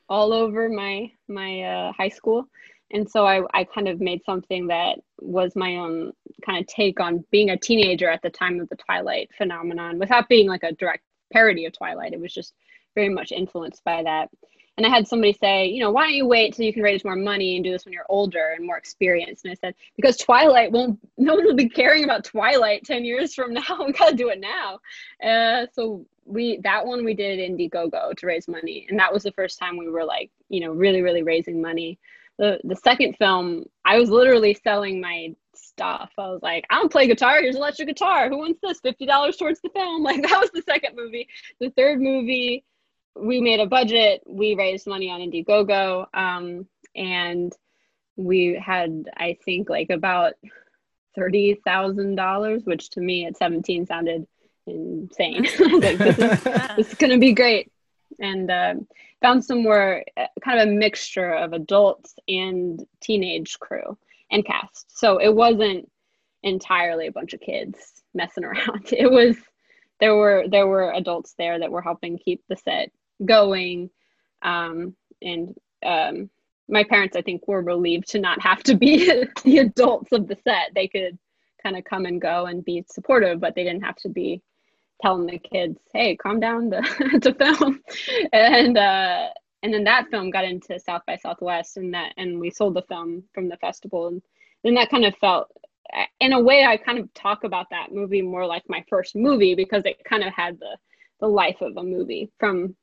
all over my my uh, high school, and so I I kind of made something that was my own kind of take on being a teenager at the time of the Twilight phenomenon, without being like a direct parody of Twilight. It was just very much influenced by that. And I had somebody say, you know, why don't you wait till you can raise more money and do this when you're older and more experienced? And I said, because Twilight won't, no one will be caring about Twilight 10 years from now. we got to do it now. Uh, so we, that one we did Indiegogo to raise money. And that was the first time we were like, you know, really, really raising money the the second film, I was literally selling my stuff. I was like, I don't play guitar. Here's an electric guitar. Who wants this? Fifty dollars towards the film. Like that was the second movie. The third movie, we made a budget. We raised money on Indiegogo, um, and we had, I think, like about thirty thousand dollars, which to me at seventeen sounded insane. like this is, this is gonna be great, and uh, found somewhere uh, kind of a mixture of adults and teenage crew and cast. So it wasn't entirely a bunch of kids messing around. It was there were there were adults there that were helping keep the set going, um, and um, my parents I think were relieved to not have to be the adults of the set. They could kind of come and go and be supportive, but they didn't have to be telling the kids, "Hey, calm down to, to film." and uh, and then that film got into South by Southwest, and that and we sold the film from the festival, and then that kind of felt, in a way, I kind of talk about that movie more like my first movie because it kind of had the the life of a movie from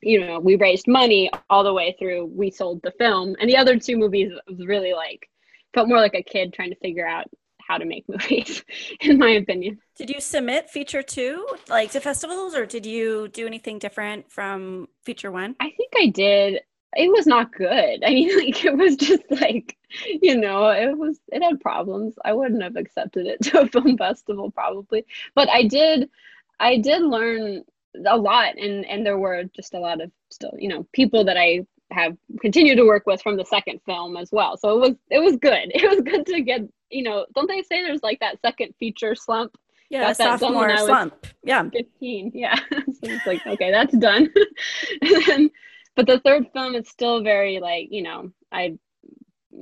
you know we raised money all the way through we sold the film. And the other two movies was really like felt more like a kid trying to figure out how to make movies, in my opinion. Did you submit feature two, like to festivals, or did you do anything different from feature one? I think I did. It was not good. I mean, like it was just like, you know, it was it had problems. I wouldn't have accepted it to a film festival probably, but I did. I did learn a lot, and and there were just a lot of still, you know, people that I have continued to work with from the second film as well. So it was it was good. It was good to get you know. Don't they say there's like that second feature slump? Yeah, sophomore slump. Yeah, fifteen. Yeah, so it's like okay, that's done. then, but the third film is still very like you know I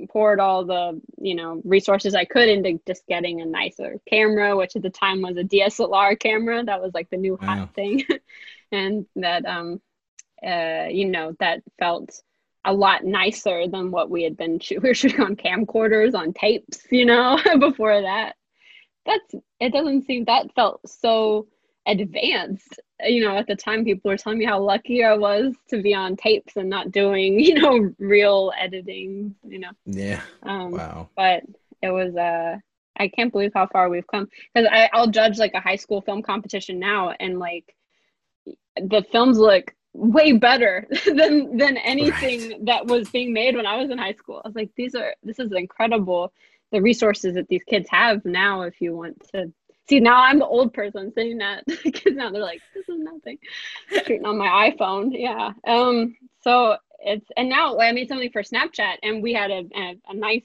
poured all the you know resources I could into just getting a nicer camera, which at the time was a DSLR camera. That was like the new hot wow. thing, and that um uh, you know, that felt a lot nicer than what we had been shooting. We were shooting on camcorders, on tapes, you know, before that. That's it doesn't seem that felt so advanced. You know, at the time people were telling me how lucky I was to be on tapes and not doing, you know, real editing, you know. Yeah. Um, wow. But it was uh I can't believe how far we've come because I'll judge like a high school film competition now and like the films look way better than than anything right. that was being made when I was in high school. I was like, these are this is incredible. The resources that these kids have now, if you want to see. Now I'm the old person saying that kids now they're like, this is nothing. Shooting on my iPhone, yeah. Um. So it's and now I made something for Snapchat, and we had a a, a nice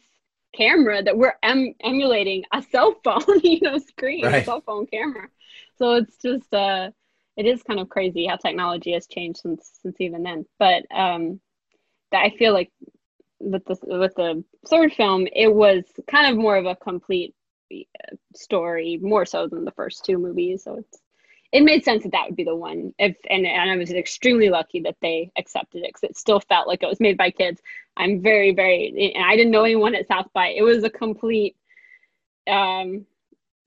camera that we're em- emulating a cell phone, you know, screen, right. a cell phone camera. So it's just uh it is kind of crazy how technology has changed since since even then. But um, that I feel like with the with the third film, it was kind of more of a complete uh, story, more so than the first two movies. So it's it made sense that that would be the one. If and, and I was extremely lucky that they accepted it because it still felt like it was made by kids. I'm very very and I didn't know anyone at South by. It was a complete um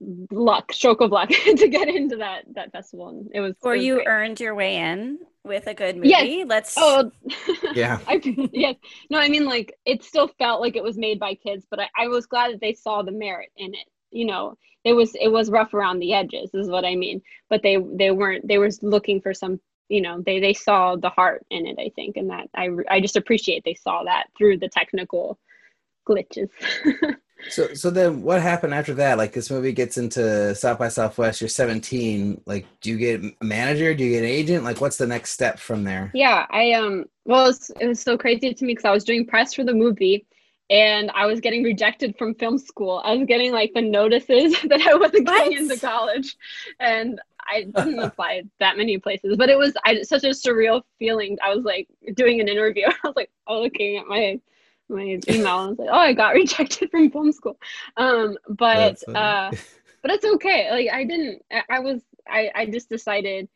luck, stroke of luck to get into that that festival. And it was or it was you great. earned your way in with a good movie. Yes. Let's oh yeah. I, yes. No, I mean like it still felt like it was made by kids, but I, I was glad that they saw the merit in it. You know, it was it was rough around the edges, is what I mean. But they they weren't they were looking for some you know they they saw the heart in it i think and that i i just appreciate they saw that through the technical glitches So so then what happened after that? Like this movie gets into South by Southwest, you're 17. Like do you get a manager? Do you get an agent? Like what's the next step from there? Yeah, I um well it was, it was so crazy to me because I was doing press for the movie and I was getting rejected from film school. I was getting like the notices that I wasn't going into college. And I didn't apply that many places, but it was I such a surreal feeling. I was like doing an interview. I was like oh, looking at my my email and was like, oh, I got rejected from film school. Um, but uh, but it's okay. Like I didn't. I was. I I just decided.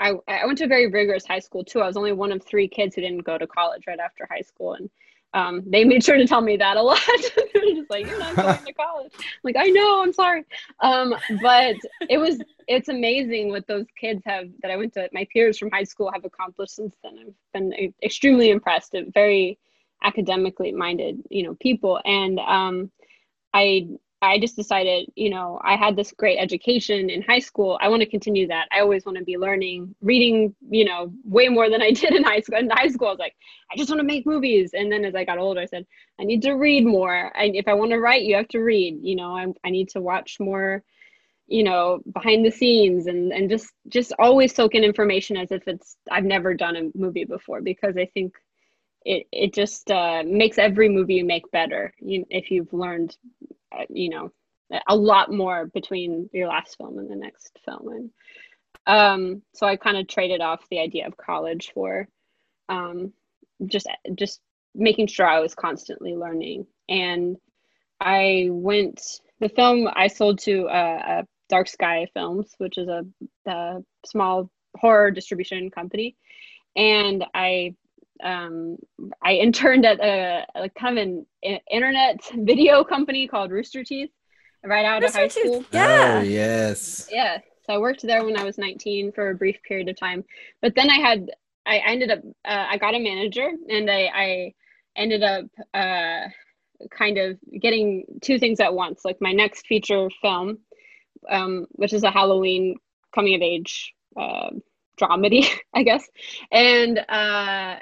I I went to a very rigorous high school too. I was only one of three kids who didn't go to college right after high school, and um, they made sure to tell me that a lot. they were just like, "You're not going to college." I'm like, I know. I'm sorry. Um, but it was. It's amazing what those kids have that I went to. My peers from high school have accomplished since then. I've been extremely impressed. It very academically minded you know people. And um i i just decided you know i had this great education in high school. I want to continue that. I always want to be learning reading you know way more than i did in high school in high school. I was like i just want to make movies. And then as i got older i said i need to read more. And if i want to write you have to read. You know i, I need to watch more you know behind the scenes and and just just always soak in information as if it's i've never done a movie before because i think it it just uh, makes every movie you make better you, if you've learned uh, you know a lot more between your last film and the next film. And um, so i kind of traded off the idea of college for um, just just making sure i was constantly learning. And i went the film i sold to a, a dark sky films which is a, a small horror distribution company. And i um, I interned at a, a, kind of an internet video company called Rooster Teeth right out Rooster of high school. Yeah. Oh, yes. Yeah. So I worked there when I was 19 for a brief period of time. But then I had, I ended up, uh, I got a manager and I, I ended up uh, kind of getting two things at once. Like my next feature film, um, which is a Halloween coming of age uh, dramedy, I guess. And uh,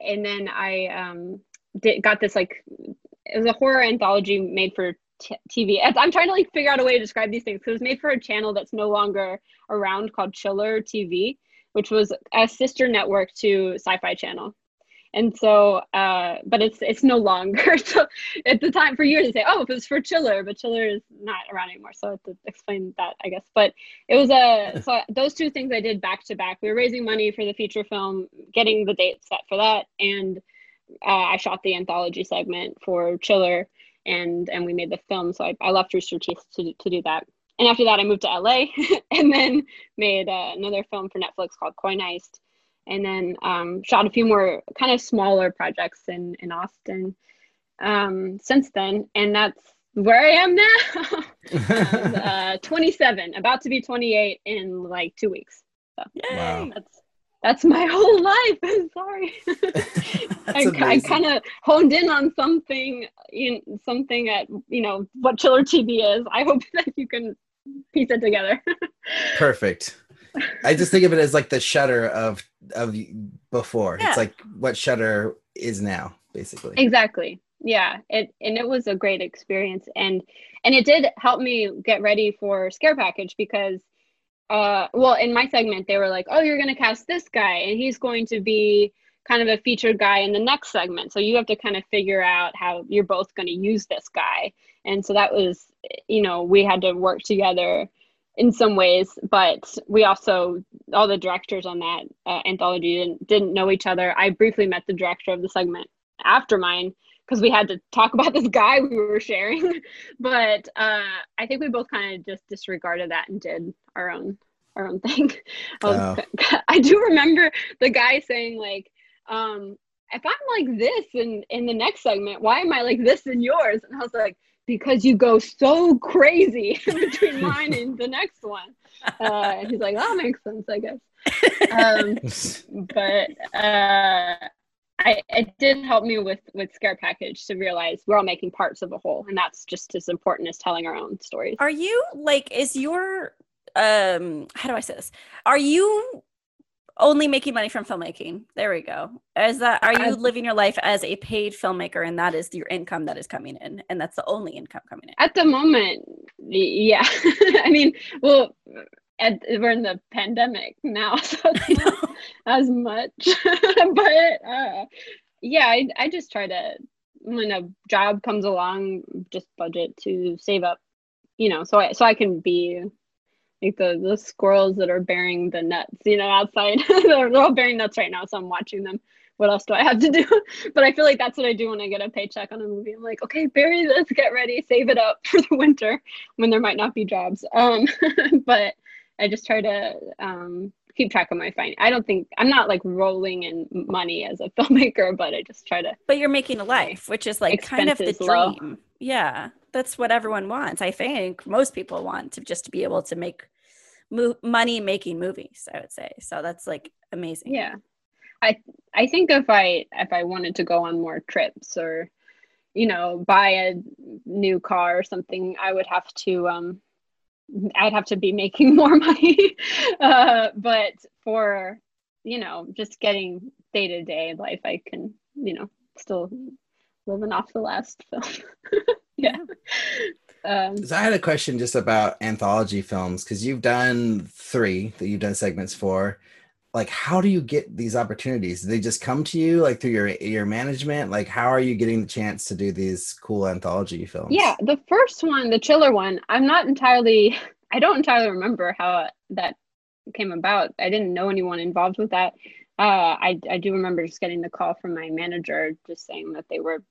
and then I um, did, got this like it was a horror anthology made for t- TV. I'm trying to like figure out a way to describe these things it was made for a channel that's no longer around called Chiller TV, which was a sister network to Sci-Fi Channel and so uh, but it's it's no longer so at the time for years they say oh it was for chiller but chiller is not around anymore. So I have to explain that i guess. But it was a so those two things i did back to back. We were raising money for the feature film getting the date set for that. And uh, i shot the anthology segment for chiller and and we made the film. So i, I left rooster teeth to, to do that. And after that i moved to la and then made uh, another film for netflix called coin heist and then um, shot a few more kind of smaller projects in in Austin um, since then, and that's where I am now. uh, 27, about to be 28 in like two weeks. So wow. that's that's my whole life. I'm sorry. I, I kind of honed in on something, in something at you know what Chiller TV is. I hope that you can piece it together. Perfect. I just think of it as like the Shudder of of before. Yeah. It's like what Shudder is now, basically. Exactly. Yeah. It and it was a great experience. And and it did help me get ready for scare package because uh well in my segment they were like, Oh, you're gonna cast this guy and he's going to be kind of a featured guy in the next segment. So you have to kind of figure out how you're both going to use this guy. And so that was, you know, we had to work together in some ways, but we also all the directors on that uh, anthology didn't didn't know each other. I briefly met the director of the segment after mine because we had to talk about this guy we were sharing. but uh, I think we both kind of just disregarded that and did our own our own thing. I, was, oh. I do remember the guy saying like, um, "If I'm like this in in the next segment, why am I like this in yours?" And I was like because you go so crazy between mine and the next one. Uh, and he's like, that makes sense, I guess. Um, but uh, I, it did help me with with Scare Package to realize we're all making parts of a whole, and that's just as important as telling our own stories. Are you like, is your um how do I say this? Are you only making money from filmmaking. There we go. Is that are you living your life as a paid filmmaker and that is your income that is coming in and that's the only income coming in? At the moment, yeah. I mean, well, at, we're in the pandemic now, so not as much. but uh, yeah, I, I just try to when a job comes along, just budget to save up, you know, so I so I can be like the the squirrels that are bearing the nuts, you know, outside. they're, they're all bearing nuts right now, so I'm watching them. What else do I have to do? but I feel like that's what I do when I get a paycheck on a movie. I'm like, okay, bury this, get ready, save it up for the winter when there might not be jobs. Um, but I just try to um, keep track of my finance. I don't think I'm not like rolling in money as a filmmaker, but I just try to. But you're making a life, which is like kind of the dream. Low. Yeah, that's what everyone wants. I think most people want to just be able to make mo- money making movies i would say so that's like amazing yeah I I think if I if I wanted to go on more trips or you know buy a new car or something, I would have to um I'd have to be making more money. uh, but for you know just getting day to day life, I can you know still living off the last film. yeah. Um, So I had a question just about anthology films because you've done three that you've done segments for. Like, how do you get these opportunities? Do they just come to you like through your your management? Like, how are you getting the chance to do these cool anthology films? Yeah, the first one, the chiller one, I'm not entirely, I don't entirely remember how that came about. I didn't know anyone involved with that. Uh, I, I do remember just getting the call from my manager just saying that they were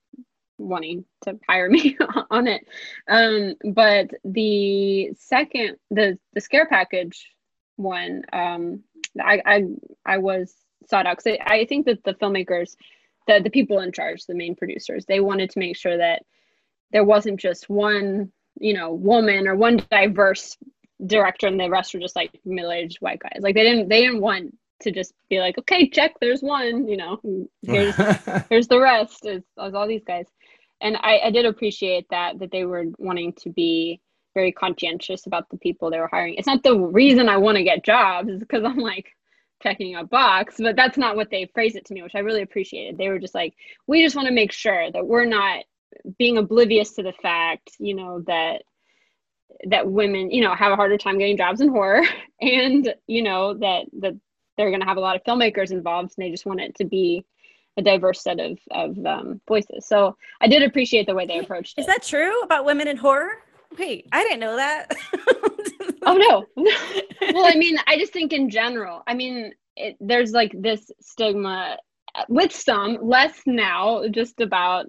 wanting to hire me on it. Um, but the second, the the scare package one, um, I I I was sought out because I, I think that the filmmakers, the the people in charge, the main producers, they wanted to make sure that there wasn't just one, you know, woman or one diverse director and the rest were just like middle-aged white guys. Like they didn't they didn't want to just be like, okay, check, there's one, you know, here's here's the rest is, all these guys. And I, I did appreciate that that they were wanting to be very conscientious about the people they were hiring. It's not the reason I want to get jobs, because I'm like checking a box, but that's not what they phrased it to me, which I really appreciated. They were just like, we just want to make sure that we're not being oblivious to the fact, you know, that that women, you know, have a harder time getting jobs in horror and, you know, that that they're going to have a lot of filmmakers involved and they just want it to be a diverse set of, of um, voices. So I did appreciate the way they approached Is it. that true about women in horror? Wait, I didn't know that. oh no. well, I mean, I just think in general, I mean, it, there's like this stigma with some, less now, just about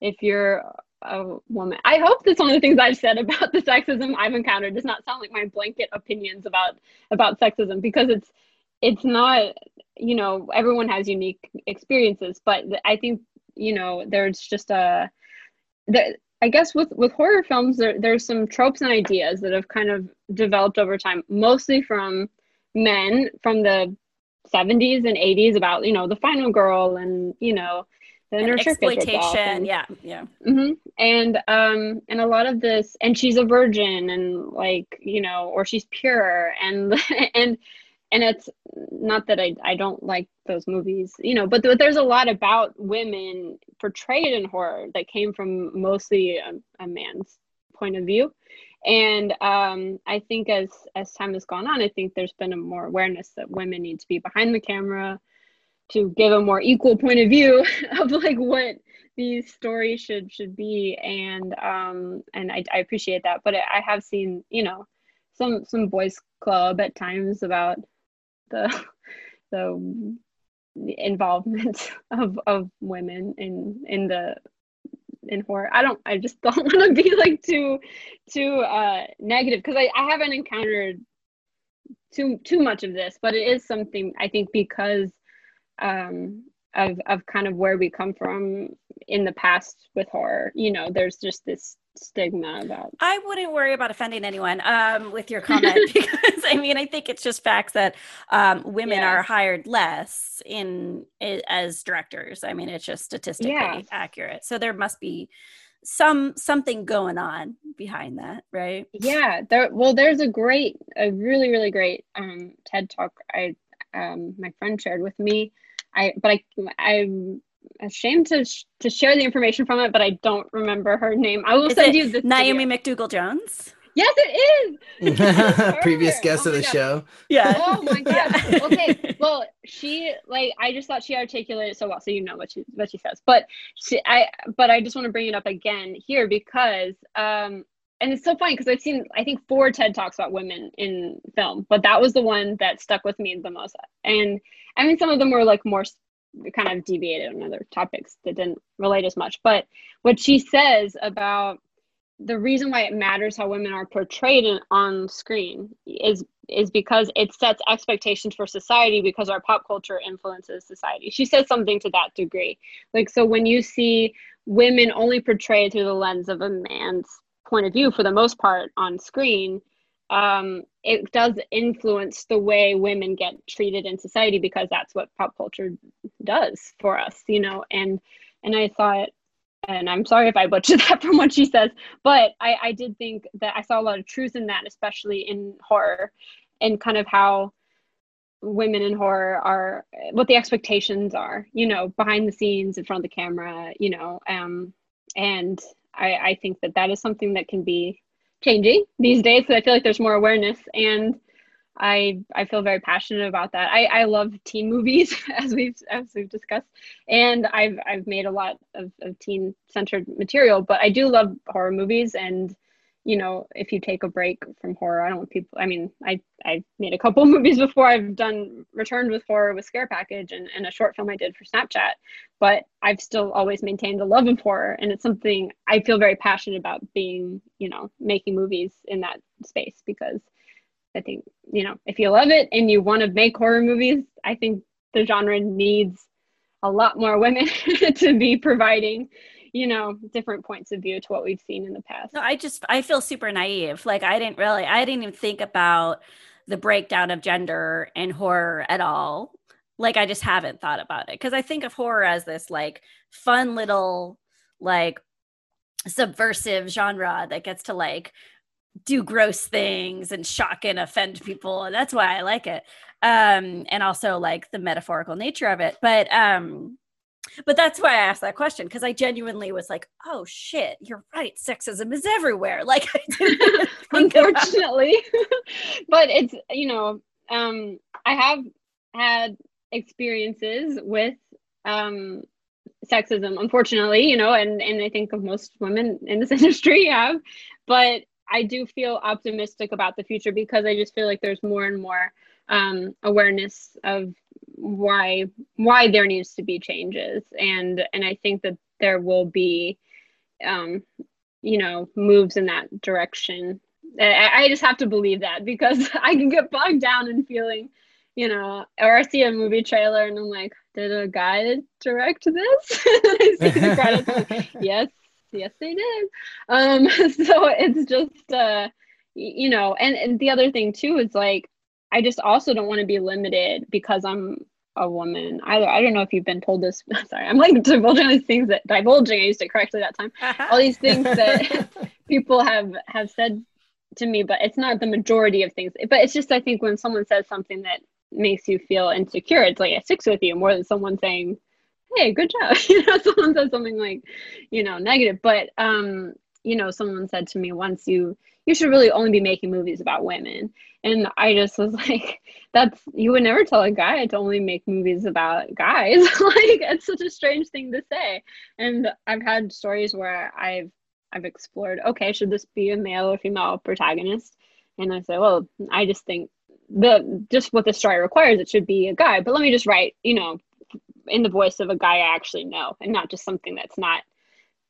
if you're a woman. I hope that some of the things I've said about the sexism I've encountered does not sound like my blanket opinions about about sexism because it's it's not you know everyone has unique experiences but i think you know there's just a the, i guess with with horror films there, there's some tropes and ideas that have kind of developed over time mostly from men from the 70s and 80s about you know the final girl and you know the And inner exploitation. and- Yeah, yeah. hmm And um and a lot of this and she's a virgin and like you know or she's pure and and and it's not that I I don't like those movies you know but, th- there's a lot about women portrayed in horror that came from mostly a, a man's point of view. And um I think as as time has gone on I think there's been a more awareness that women need to be behind the camera to give a more equal point of view of like what these stories should should be. And um and I, I appreciate that. But I have seen you know some some boys club at times about the the involvement of of women in in the in horror. I don't i just don't want to be like too too uh negative because I, I haven't encountered too too much of this but it is something i think because um of of kind of where we come from in the past with horror. You know there's just this stigma about I wouldn't worry about offending anyone um, with your comment because I mean I think it's just facts that um, women Yeah. are hired less in as directors. I mean it's just statistically Yeah. accurate. So there must be some something going on behind that, right? yeah there well there's a great a really really great um ted talk i um my friend shared with me i but i i'm ashamed to sh- to share the information from it but i don't remember her name i will Is send it you the Naomi video. McDougall Jones? yes it is Previous guest Oh of the God. show. Yeah. oh my god okay well she like i just thought she articulated so well so you know what she what she says but she i but i just want to bring it up again here because um and it's so funny because i've seen i think four ted talks about women in film but that was the one that stuck with me the most and i mean some of them were like more kind of deviated on other topics that didn't relate as much but what she says about the reason why it matters how women are portrayed in, on screen is is because it sets expectations for society because our pop culture influences society. She says something to that degree. Like so when you see women only portrayed through the lens of a man's point of view for the most part on screen, um, it does influence the way women get treated in society because that's what pop culture does for us you know? And and i thought and i'm sorry if i butchered that from what she says but i i did think that i saw a lot of truth in that especially in horror and kind of how women in horror are what the expectations are you know behind the scenes in front of the camera you know? Um and i i think that that is something that can be changing these days because I feel like there's more awareness and I I feel very passionate about that. I, I love teen movies as we've as we've discussed, and I've I've made a lot of, of teen centered material, but I do love horror movies and you know, if you take a break from horror, I don't want people. I mean, I I made a couple movies before. I've done returned with horror with Scare Package and, and a short film I did for Snapchat. But I've still always maintained a love of horror, and it's something I feel very passionate about being, you know, making movies in that space because I think you know if you love it and you want to make horror movies, I think the genre needs a lot more women to be providing you know different points of view to what we've seen in the past. No i just i feel super naive. Like i didn't really i didn't even think about the breakdown of gender in horror at all. Like i just haven't thought about it. Because i think of horror as this like fun little like subversive genre that gets to like do gross things and shock and offend people and that's why i like it. Um and also like the metaphorical nature of it. But um but that's why I asked that question because I genuinely was like, "Oh shit, you're right. Sexism is everywhere." Like, unfortunately, but it's you know, um, I have had experiences with um, sexism, unfortunately, you know, and and I think most women in this industry have, but I do feel optimistic about the future because I just feel like there's more and more um, awareness of why why there needs to be changes. And and i think that there will be um you know moves in that direction. I, I just have to believe that because i can get bogged down in feeling you know or i see a movie trailer and i'm like did a guy direct this? I see the credits, yes yes they did. Um so it's just uh you know and, and the other thing too is like I just also don't want to be limited because I'm a woman. I, I don't know if you've been told this. Sorry, I'm like divulging these things that divulging. I used it correctly that time. All these things that people have have said to me, but it's not the majority of things. But it's just I think when someone says something that makes you feel insecure, it's like it sticks with you more than someone saying, "Hey, good job." you know, someone says something like, you know, negative. But um, you know, someone said to me once, "You you should really only be making movies about women." And I just was like, "That's you would never tell a guy to only make movies about guys." like it's such a strange thing to say. And I've had stories where I've I've explored, okay, should this be a male or female protagonist? And I say, well, I just think the just what the story requires, it should be a guy. But let me just write, you know, in the voice of a guy I actually know, and not just something that's not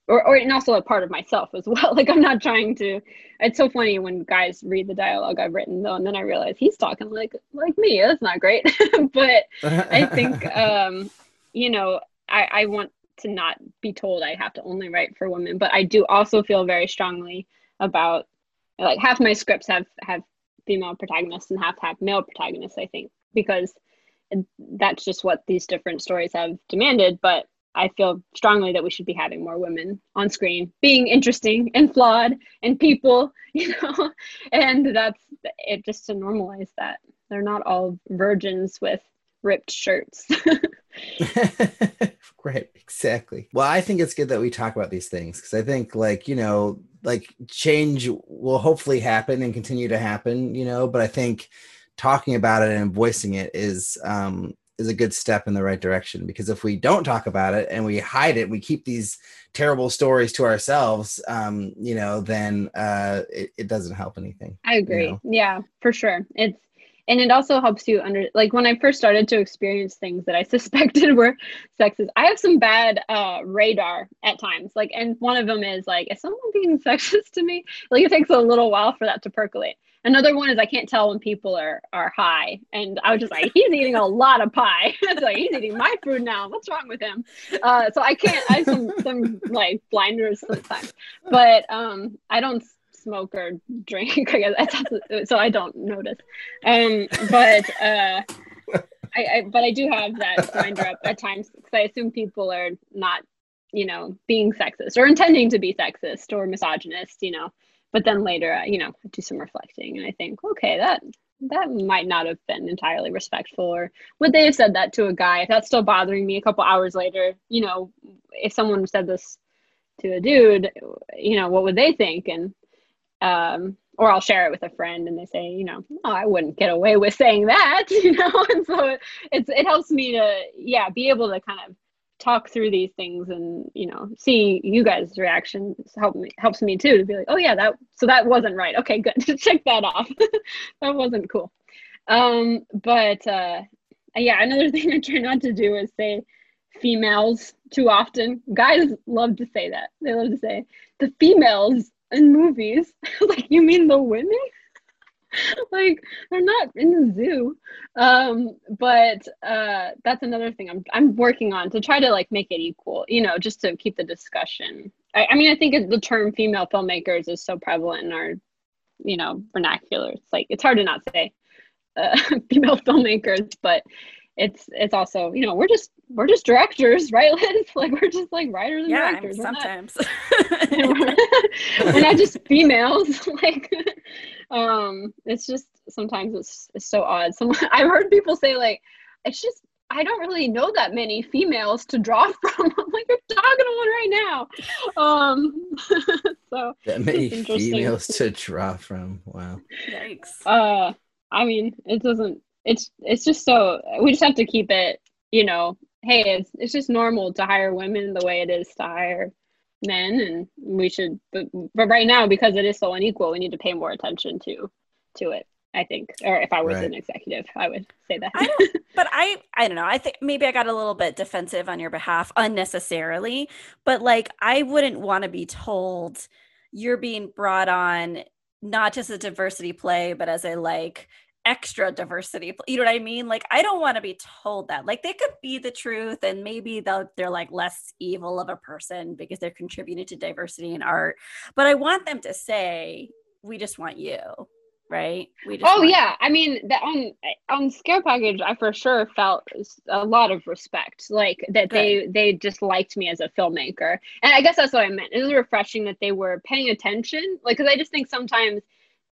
or, or and also a part of myself as well. Like I'm not trying to. It's so funny when guys read the dialogue I've written though, and then I realize he's talking like like me. That's not great. but I think um, you know I, I want to not be told I have to only write for women, but I do also feel very strongly about like half my scripts have have female protagonists and half have male protagonists. I think because that's just what these different stories have demanded. But I feel strongly that we should be having more women on screen, being interesting and flawed and people, you know, and that's it just to normalize that. They're not all virgins with ripped shirts. right, exactly. Well, I think it's good that we talk about these things because I think, like, you know, like change will hopefully happen and continue to happen, you know, but I think talking about it and voicing it is um is a good step in the right direction because if we don't talk about it and we hide it we keep these terrible stories to ourselves um you know then uh it, it doesn't help anything i agree you know? yeah for sure it's and it also helps you under like when i first started to experience things that i suspected were sexist i have some bad uh radar at times like and one of them is like is someone being sexist to me like it takes a little while for that to percolate Another one is I can't tell when people are are high, and I was just like, he's eating a lot of pie. it's like he's eating my food now. What's wrong with him? Uh, so I can't. I have some some like blinders sometimes, but um, I don't smoke or drink. I guess so I don't notice. Um, but uh, I, I but I do have that reminder up at times because I assume people are not, you know, being sexist or intending to be sexist or misogynist, you know. But then later, uh, you know, I do some reflecting and I think, okay, that that might not have been entirely respectful or would they have said that to a guy if that's still bothering me a couple hours later you know if someone said this to a dude you know what would they think and um or I'll share it with a friend and they say, you know, oh, I wouldn't get away with saying that, you know, and so it's it helps me to yeah be able to kind of talk through these things and you know see you guys reactions help me helps me too to be like oh yeah that so that wasn't right. Okay good. Check that off. That wasn't cool. Um but uh yeah another thing i try not to do is say females too often. Guys love to say that. They love to say the females in movies? Like you mean the women? Like they're not in the zoo. Um but uh that's another thing i'm i'm working on to try to like make it equal you know just to keep the discussion. I, I mean i think the term female filmmakers is so prevalent in our you know vernacular. It's like it's hard to not say uh, female filmmakers but it's it's also you know we're just we're just directors right Liz? like we're just like writers and yeah, directors I mean, sometimes. We're, not, we're not just females like um it's just sometimes it's, it's so odd. Some i've heard people say like it's just i don't really know that many females to draw from. I'm like you're talking to one right now. Um so that many females to draw from. Wow. Yikes. Uh i mean it doesn't it's it's just so we just have to keep it you know hey it's it's just normal to hire women the way it is to hire men and we should but, but right now because it is so unequal we need to pay more attention to to it i think or if i was Right. an executive i would say that I don't, but I, I don't know. I think maybe I got a little bit defensive on your behalf unnecessarily, but like I wouldn't want to be told you're being brought on not just a diversity play, but as a like extra diversity. You know what I mean? Like I don't want to be told that. Like they could be the truth, and maybe they'll, they're like less evil of a person because they're contributing to diversity in art. But I want them to say, "We just want you." Right? We just oh yeah i mean that on on scare package i for sure felt a lot of respect like that they they just liked me as a filmmaker and i guess that's what i meant it was refreshing that they were paying attention like because i just think sometimes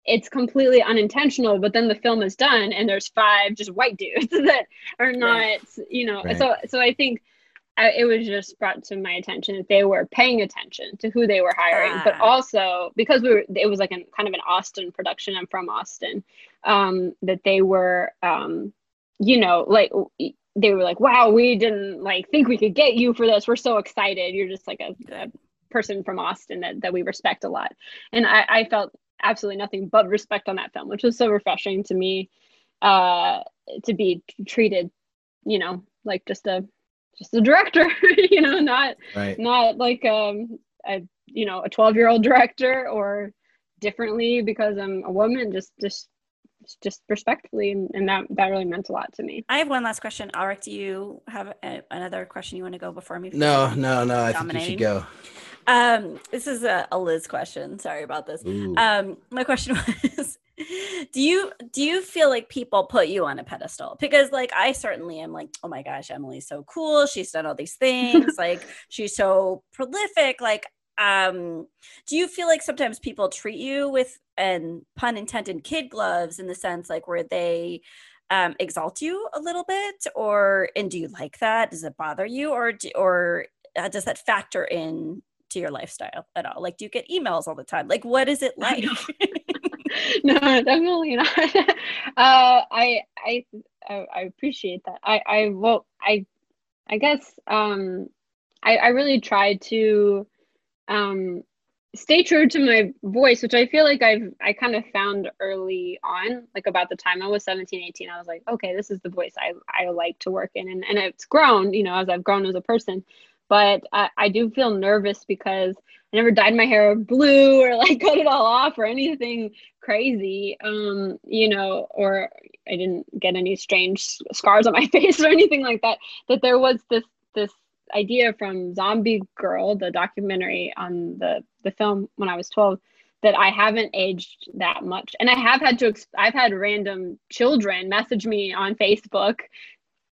it's completely unintentional but then the film is done and there's five just white dudes that are not Right. you know Right. so so i think I, it was just brought to my attention that they were paying attention to who they were hiring, but Ah. also because we were, it was like an kind of an Austin production. I'm from Austin, um, that they were, um, you know, like they were like, "Wow, we didn't like think we could get you for this. We're so excited. You're just like a, a person from Austin that that we respect a lot." And I, I felt absolutely nothing but respect on that film, which was so refreshing to me uh, to be treated, you know, like just a just a director, you know, not right. not like um a you know a 12 year old director or differently because i'm a woman just just just respectfully and, and that that really meant a lot to me I have one last question. Alrik, do you have a, another question you want to go before me? no no no i think you should go Um, this is a, a Liz question. Sorry about this. Ooh. Um, my question was, do you do you feel like people put you on a pedestal? Because like I certainly am like, oh my gosh, Emily's so cool. She's done all these things. like she's so prolific. Like, um, do you feel like sometimes people treat you with and pun intended kid gloves in the sense like where they um, exalt you a little bit, or and do you like that? Does it bother you, or do, or uh, does that factor in to your lifestyle at all? Like, do you get emails all the time? Like, what is it like? no definitely not uh I, I i i appreciate that i i well i i guess um i i really try to um stay true to my voice which i feel like i've i kind of found early on like about the time i was 17 18 i was like okay this is the voice i i like to work in. And, and it's grown you know as i've grown as a person. But I, I do feel nervous because i never dyed my hair blue or like cut it all off or anything crazy um you know or i didn't get any strange scars on my face or anything like that that there was this this idea from zombie girl the documentary on the the film when i was 12 that I haven't aged that much. And I have had to, I've had random children message me on Facebook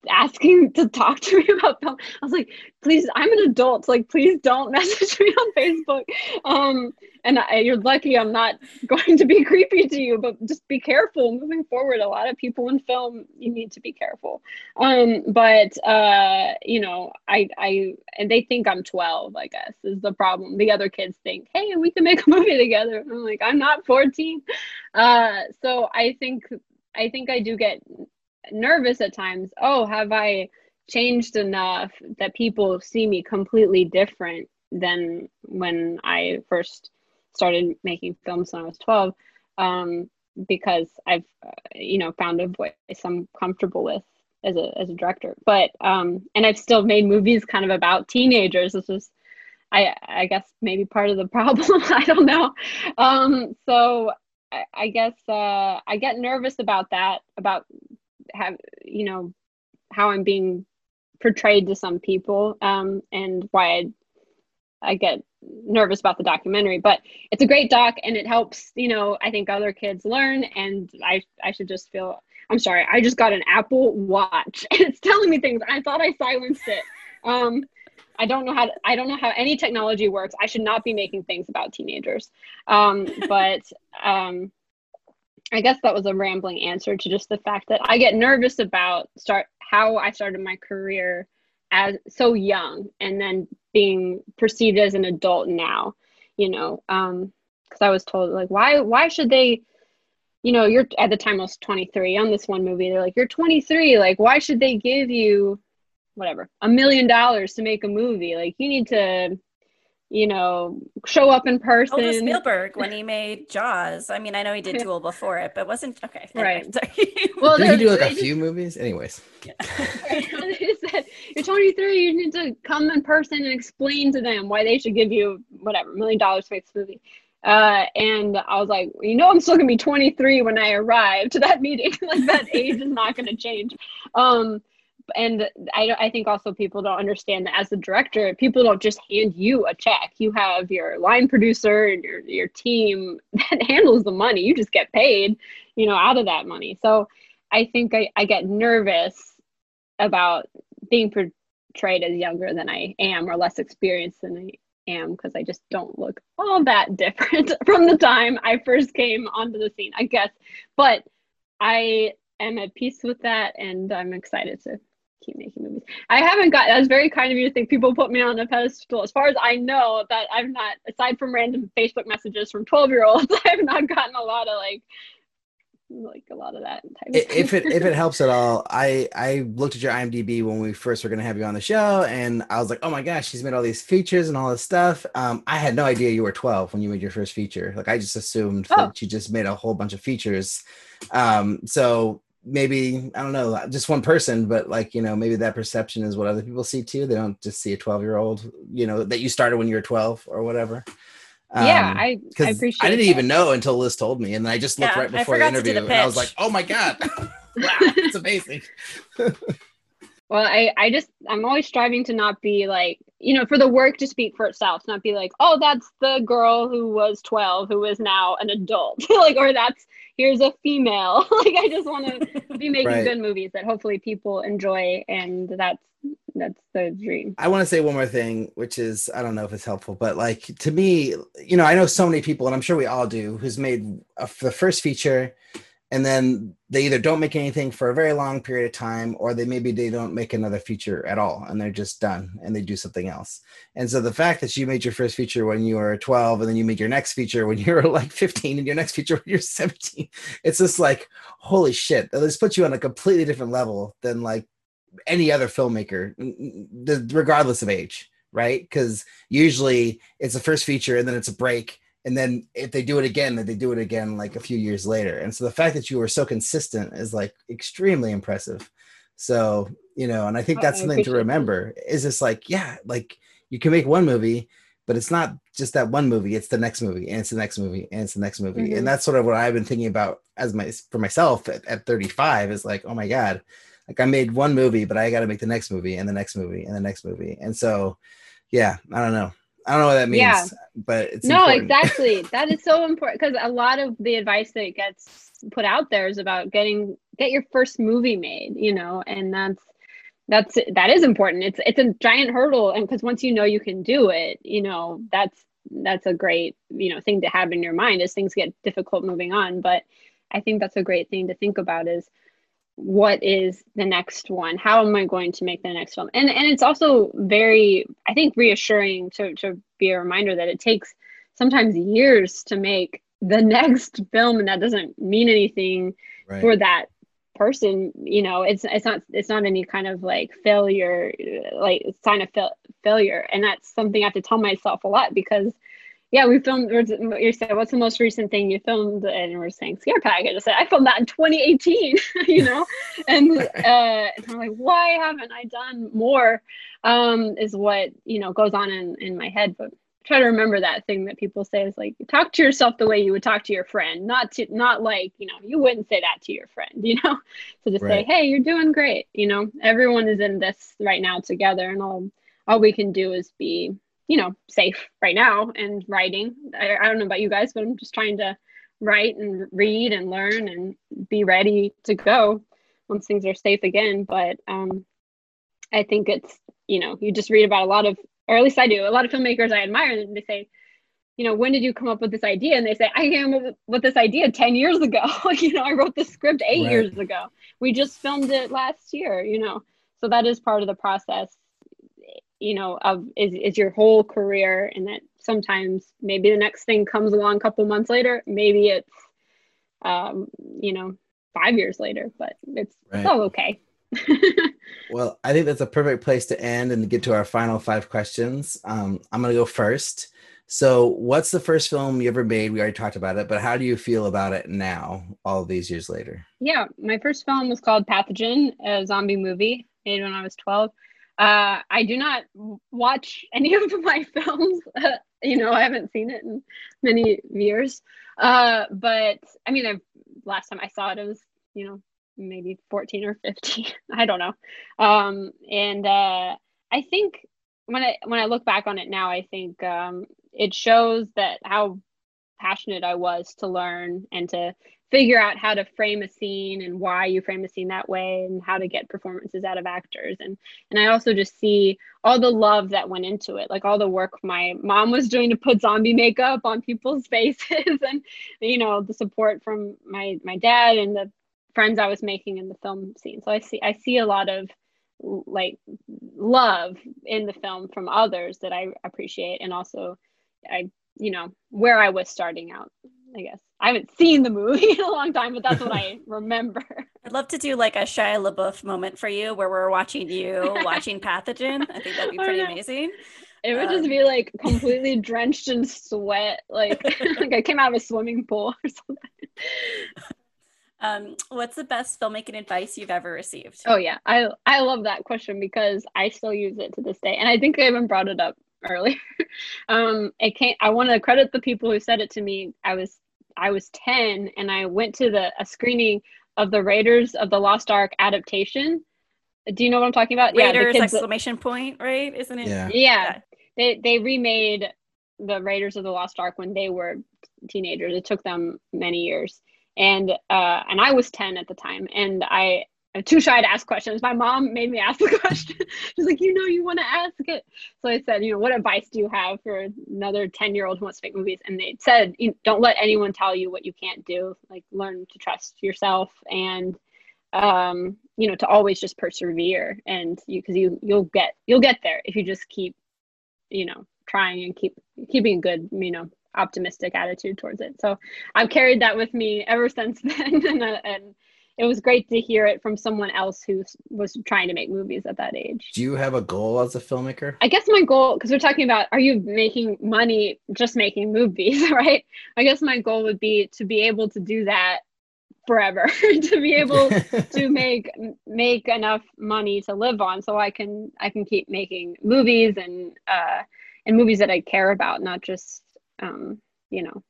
asking to talk to me about film. I was like, please, I'm an adult. Like, please don't message me on Facebook. Um, and I, you're lucky I'm not going to be creepy to you, but just be careful moving forward. A lot of people in film, you need to be careful. Um, but uh, you know, I, I, and they think I'm 12. I guess is the problem. The other kids think, hey, we can make a movie together. I'm like, I'm not 14. Uh, so I think, I think I do get nervous at times. Oh, have I changed enough that people see me completely different than when I first started making films when I was 12? Um, because I've, uh, you know, found a voice I'm comfortable with as a as a director. But um, and I've still made movies kind of about teenagers. This is, I I guess maybe part of the problem. I don't know. Um, so I, I guess uh, I get nervous about that about have you know how I'm being portrayed to some people um, and why I, I get nervous about the documentary. But it's a great doc and it helps you know I think other kids learn and I I should just feel I'm sorry I just got an Apple Watch and it's telling me things. I thought I silenced it. Um, I don't know how to, I don't know how any technology works. I should not be making things about teenagers. Um, but um, I guess that was a rambling answer to just the fact that I get nervous about start how I started my career as so young and then being perceived as an adult now, you know, um because I was told like why why should they you know, you're at the time I was 23 on this one movie. They're like, you're 23. Like, why should they give you whatever a million dollars to make a movie? Like, you need to you know, show up in person. Oh, Spielberg when he made Jaws. I mean, I know he did Duel before it, but wasn't okay. Right. well, did he do like a few movies? Anyways. Yeah. said, You're 23. You need to come in person and explain to them why they should give you whatever million dollars to make this movie. Uh, and I was like, you know, I'm still gonna be 23 when I arrive to that meeting. like that age is not gonna change. Um, and I, I think also people don't understand that as a director people don't just hand you a check. You have your line producer and your, your team that handles the money. You just get paid you know out of that money. So i think i, I get nervous about being portrayed as younger than i am or less experienced than i am because i just don't look all that different from the time i first came onto the scene i guess. But i am at peace with that and i'm excited to keep making movies. I haven't got that's very kind of you to think people put me on a pedestal. As far as I know, that I've not aside from random Facebook messages from 12 year olds, I have not gotten a lot of like like a lot of that type if it if it helps at all i i looked at your imdb when we first were going to have you on the show and i was like oh my gosh she's made all these features and all this stuff um i had no idea you were 12 when you made your first feature like i just assumed oh. that you just made a whole bunch of features um so maybe I don't know, just one person, but like you know, maybe that perception is what other people see too. They don't just see a twelve year old, you know, that you started when you were twelve or whatever. Yeah, um, I, I appreciate. I didn't that. even know until Liz told me, and I just looked yeah, right before the interview, the and I was like, "Oh my god, wow, it's amazing." well, I I just I'm always striving to not be like you know for the work to speak for itself, not be like, "Oh, that's the girl who was 12 who is now an adult," like, or that's here's a female. like I just want to be making right. good movies that hopefully people enjoy, and that's that's the dream. I want to say one more thing, which is I don't know if it's helpful, but like to me, you know, I know so many people, and I'm sure we all do, who's made a, the first feature and then they either don't make anything for a very long period of time or they maybe they don't make another feature at all and they're just done and they do something else. And so the fact that you made your first feature when you were 12 and then you made your next feature when you were like 15 and your next feature when you're 17 it's just like holy shit this puts you on a completely different level than like any other filmmaker regardless of age right? Because usually it's a first feature and then it's a break and then if they do it again they do it again like a few years later. And so the fact that you were so consistent is like extremely impressive. So you know and i think that's I something to remember is just like yeah like you can make one movie but it's not just that one movie. It's the next movie and it's the next movie and it's the next movie. Mm-hmm. and that's sort of what i've been thinking about as my for myself at, at 35 is like oh my god like i made one movie but i got to make the next movie and the next movie and the next movie. And so yeah i don't know I don't know what that means, Yeah. but it's no important. exactly that is so important because a lot of the advice that gets put out there is about getting get your first movie made you know and that's that's that is important it's it's a giant hurdle and because once you know you can do it you know that's that's a great you know thing to have in your mind as things get difficult moving on but i think that's a great thing to think about is what is the next one? How am i going to make the next film? And and it's also very i think reassuring to to be a reminder that it takes sometimes years to make the next film and that doesn't mean anything Right. for that person you know? It's it's not it's not any kind of like failure like sign of fail, failure. And that's something i have to tell myself a lot because yeah we filmed you said what's the most recent thing you filmed? And we're saying scare package i said i filmed that in 2018 you know? And uh and i'm like why haven't i done more? Um is what you know goes on in in my head but try to remember that thing that people say is like talk to yourself the way you would talk to your friend not to not like you know you wouldn't say that to your friend you know? So just Right. say hey you're doing great you know? Everyone is in this right now together and all all we can do is be you know safe right now and writing. I, I don't know about you guys but i'm just trying to write and read and learn and be ready to go once things are safe again. But um i think it's you know you just read about a lot of or at least i do a lot of filmmakers i admire and they say you know when did you come up with this idea? And they say i came up with- this idea 10 years ago. You know i wrote the script eight Right. years ago. We just filmed it last year you know. So that is part of the process you know of is, is your whole career and that sometimes maybe the next thing comes along a couple months later maybe it's um you know five years later but it's, Right. it's all okay Well, I think that's a perfect place to end and to get to our final five questions. Um, I'm going to go first. So, what's the first film you ever made? We already talked about it, but how do you feel about it now, all these years later? Yeah, my first film was called Pathogen, a zombie movie made when I was 12. Uh, I do not watch any of my films. you know, I haven't seen it in many years. Uh, but I mean, I last time I saw it, it was you know maybe 14 or 15. I don't know. Um, and uh, I think when I when I look back on it now, I think um, it shows that how passionate I was to learn and to figure out how to frame a scene and why you frame a scene that way and how to get performances out of actors. And and I also just see all the love that went into it like all the work my mom was doing to put zombie makeup on people's faces and you know the support from my my dad and the friends I was making in the film scene. So I see I see a lot of like love in the film from others that I appreciate and also I you know where I was starting out I guess I haven't seen the movie in a long time but that's what I remember I'd love to do like a Shia LaBeouf moment for you where we're watching you watching Pathogen. I think that'd be Oh, pretty amazing. it would Um, just be like completely drenched in sweat like like I came out of a swimming pool or something Um, what's the best filmmaking advice you've ever received? Oh yeah, I I love that question because I still use it to this day, and I think I even brought it up earlier. um, it can't. I want to credit the people who said it to me. I was I was ten, and I went to the a screening of the Raiders of the Lost Ark adaptation. Do you know what I'm talking about? Raiders yeah, the kids that- exclamation point, right? Isn't it? Yeah. yeah, they they remade the Raiders of the Lost Ark when they were teenagers. It took them many years, and uh, and I was ten at the time, and I I'm too shy to ask questions. My mom made me ask the question. She's like, you know, you want to ask it. So I said, you know, what advice do you have for another ten year old who wants to make movies? And they said, don't let anyone tell you what you can't do. Like, learn to trust yourself and um you know to always just persevere and you because you you'll get you'll get there if you just keep you know trying and keep keeping a good you know optimistic attitude towards it so i've carried that with me ever since then and, and it was great to hear it from someone else who was trying to make movies at that age Do you have a goal as a filmmaker? I guess my goal, because we're talking about, are you making money just making movies, right? I guess my goal would be to be able to do that forever, to be able to make make enough money to live on, so I can I can keep making movies and uh, and movies that I care about, not just um, you know,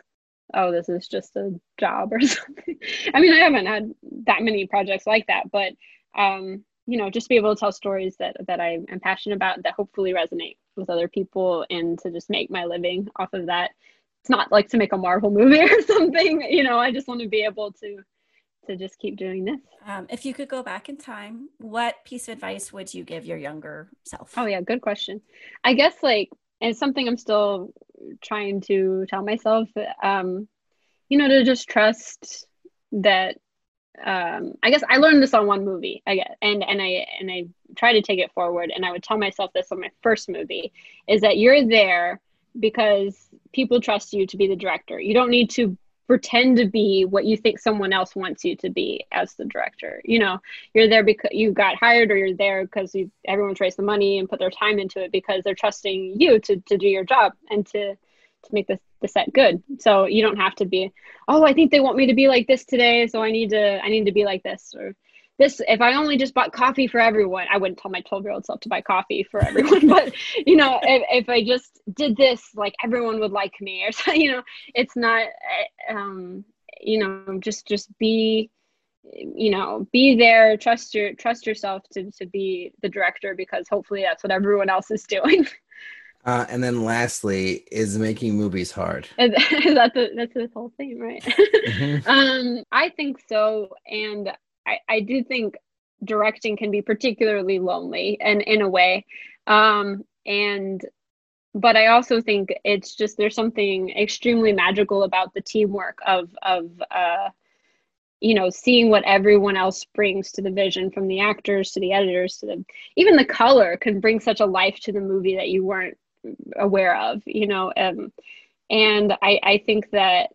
oh, this is just a job or something. I mean, I haven't had that many projects like that, but um, you know, just be able to tell stories that that I am passionate about that hopefully resonate with other people and to just make my living off of that. It's not like to make a Marvel movie or something, you know. I just want to be able to to just keep doing this. Um, if you could go back in time, what piece of advice would you give your younger self? Oh yeah, good question. I guess like and something I'm still trying to tell myself, um, you know, to just trust that um i guess i learned this on one movie i guess and and i and i try to take it forward. And i would tell myself this on my first movie is that you're there because people trust you to be the director. You don't need to pretend to be what you think someone else wants you to be as the director. You know you're there because you got hired or you're there because you everyone's raised the money and put their time into it because they're trusting you to, to do your job and to to make the, the set good. So you don't have to be oh i think they want me to be like this today so i need to i need to be like this or this if i only just bought coffee for everyone i wouldn't tell my 12 year old self to buy coffee for everyone but you know if, if i just did this like everyone would like me or so you know it's not eh, um you know just just be you know be there trust your trust yourself to to be the director because hopefully that's what everyone else is doing Uh, and then lastly, is making movies hard? that's that's the whole thing, right? Mhm. um, I think so, and I I do think directing can be particularly lonely, and in a way, um, and but I also think it's just there's something extremely magical about the teamwork of of uh, you know seeing what everyone else brings to the vision from the actors to the editors to the even the color can bring such a life to the movie that you weren't aware of you know um, and I, I think that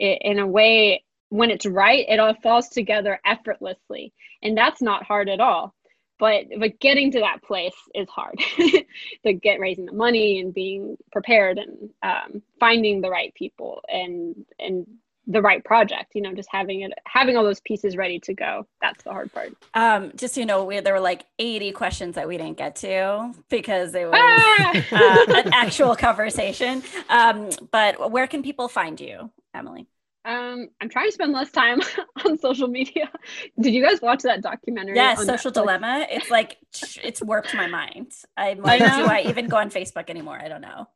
i in a way when it's right it all falls together effortlessly and that's not hard at all but but getting to that place is hard the get raising the money and being prepared and um, finding the right people and and the right project you know just having it having all those pieces ready to go that's the hard part Um, just so you know, we, there were like 80 questions that we didn't get to because it was Ah! uh, an actual conversation. Um, but where can people find you, Emily? Um i'm trying to spend less time on social media did you guys watch that documentary Yes, on Social Netflix? Dilemma. It's like it's warped my mind. I'm like, know. do I even go on Facebook anymore? I don't know.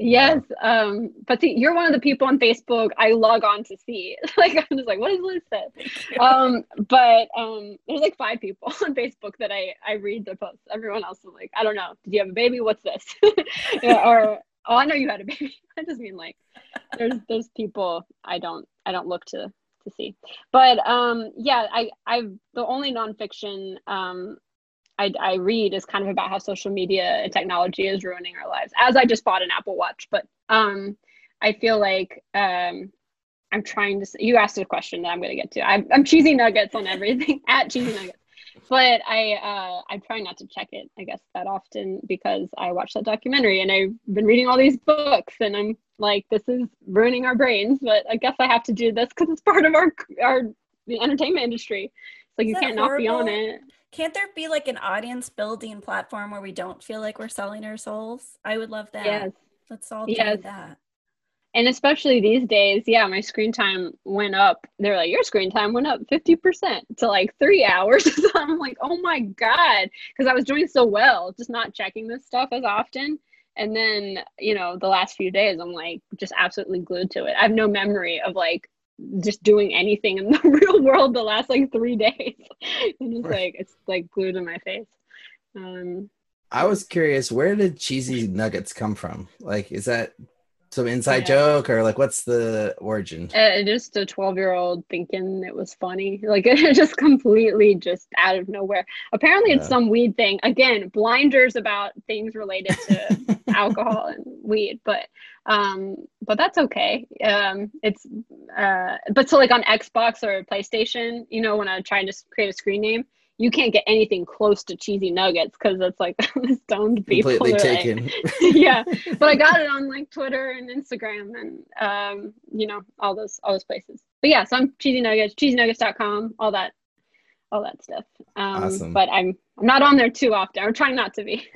Yes, um, but see, you're one of the people on Facebook I log on to see. like I'm just like, what is Liz said? Um, but um, there's like five people on Facebook that I I read their posts. Everyone else is like, I don't know. Did you have a baby? What's this? Yeah, or oh, I know you had a baby. I just mean like, there's there's people I don't I don't look to to see. But um, yeah, I I the only nonfiction um I, I read is kind of about how social media and technology is ruining our lives. As I just bought an Apple Watch, but um, I feel like um, I'm trying to. You asked a question that I'm going to get to. I'm, I'm cheesy nuggets on everything at cheesy nuggets, but I uh, I try not to check it. I guess that often because I watched that documentary and I've been reading all these books and I'm like, this is ruining our brains. But I guess I have to do this because it's part of our our the entertainment industry. It's like you Isn't that can't not be on it. Can't there be like an audience building platform where we don't feel like we're selling our souls? I would love that. Yes. Let's all do Yes. that. And especially these days, yeah, my screen time went up. They're like, your screen time went up 50% to like three hours. so I'm like, oh my God. Because I was doing so well, just not checking this stuff as often. And then, you know, the last few days, I'm like just absolutely glued to it. I have no memory of like just doing anything in the real world the last like three days. and it's like, it's like glued in my face. Um, I was curious, where did cheesy nuggets come from? Like, is that some inside Yeah. joke or like what's the origin? uh, just a 12 year old thinking it was funny. Like it just completely just out of nowhere. Apparently it's some weed thing. Again blinders about things related to alcohol and weed but um but that's okay. Um it's uh but so like on xbox or playstation you know when i'm trying to create a screen name you can't get anything close to cheesy nuggets because it's like the stoned people Completely They're like- taken. yeah. But i got it on like twitter and instagram and um you know all those all those places. But yeah so i'm cheesy nuggets cheesynuggets.com all that all that stuff. Um Awesome. but i'm i'm not on there too often. I'm trying not to be.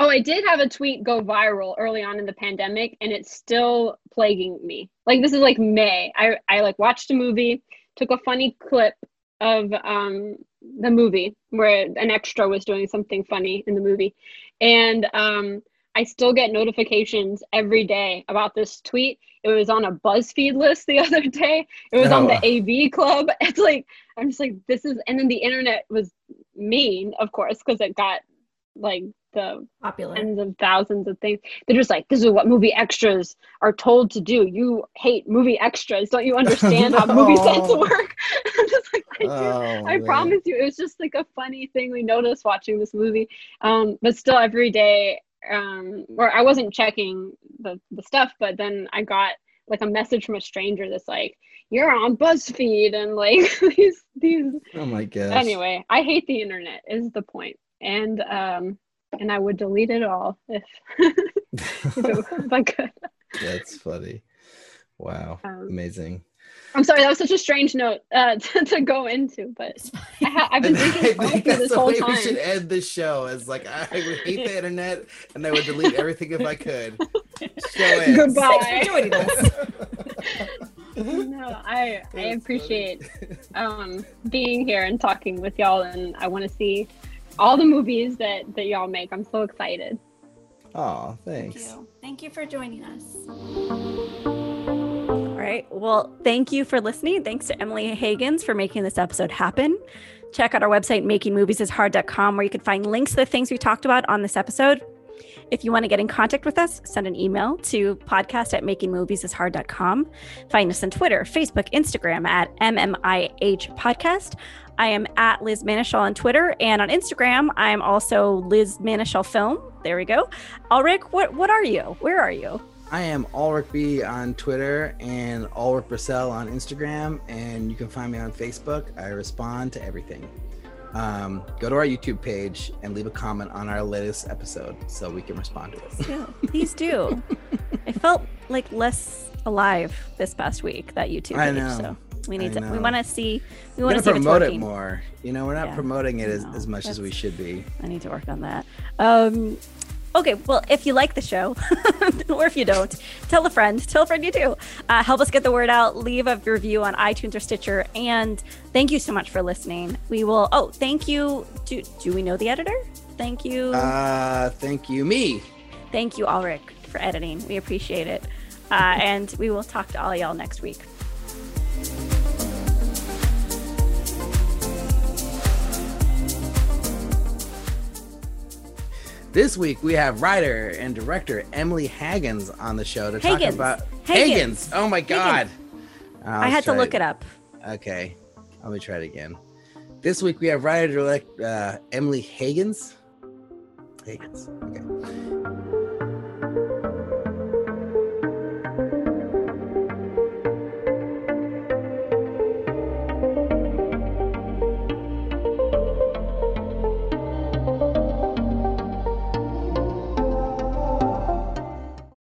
Oh i did have a tweet go viral early on in the pandemic and it's still plaguing me. Like this is like may. I i like watched a movie took a funny clip of um the movie where an extra was doing something funny in the movie, and um, I still get notifications every day about this tweet. It was on a BuzzFeed list the other day. It was on the Oh. AV Club. It's like I'm just like this is, and then the internet was mean, of course, because it got like the Popular. tens of thousands of things. They're just like, this is what movie extras are told to do. You hate movie extras. Don't you understand how movie sets work? I'm just like, I. Oh, I promise you, it was just like a funny thing we noticed watching this movie. Um, but still, every day, um, or I wasn't checking the the stuff, but then I got like a message from a stranger that's like, "You're on BuzzFeed," and like these these. Oh my gosh. Anyway, I hate the internet. Is the point, and um, and I would delete it all if if, it- if I could. That's funny. Wow. Um, Amazing. I'm sorry, that was such a strange note uh, to, to go into, but I ha- I've been I thinking about think it that's this the whole way time. we should end this show. Is like I would hate the internet and I would delete everything if I could. Show. Goodbye. Thanks for joining us. no, I I appreciate um, being here and talking with y'all, and I want to see all the movies that that y'all make. I'm so excited. Oh, Thank thanks. you. Thank you for joining us. All right. Well, thank you for listening. Thanks to Emily Hagins for making this episode happen. Check out our website, makingmoviesishard.com, where you can find links to the things we talked about on this episode. If you want to get in contact with us, send an email to podcast at makingmoviesishard.com. Find us on Twitter, Facebook, Instagram at MMIH Podcast. I am at Liz Manashil on Twitter and on Instagram. I am also Liz Manashil Film. There we go. Alrik, what what are you? Where are you? I am Alrik B on Twitter and Alrik Bursell on Instagram, and you can find me on Facebook. I respond to everything. Um, go to our YouTube page and leave a comment on our latest episode so we can respond to it. Please do. I felt like less alive this past week that YouTube I page. know. So we need I to. We want to see. We want to want if it's promote it more. You know, we're not Yeah, promoting it as, as much as we should be. I need to work on that. Um, okay, well, if you like the show, or if you don't, tell a friend. Tell a friend you do. Uh, help us get the word out. Leave a review on iTunes or Stitcher. And thank you so much for listening. We will. Oh, thank you. Do, do we know the editor? Thank you. Uh, thank you, me. Thank you, Alrik, for editing. We appreciate it. Uh, and we will talk to all y'all next week. This week we have writer and director Emily Hagens on the show to talk Hagens. about Hagens. Oh my god! I had to look it up. Okay, let me try it again. This week we have writer direct uh, Emily Hagens. Hagens. Okay.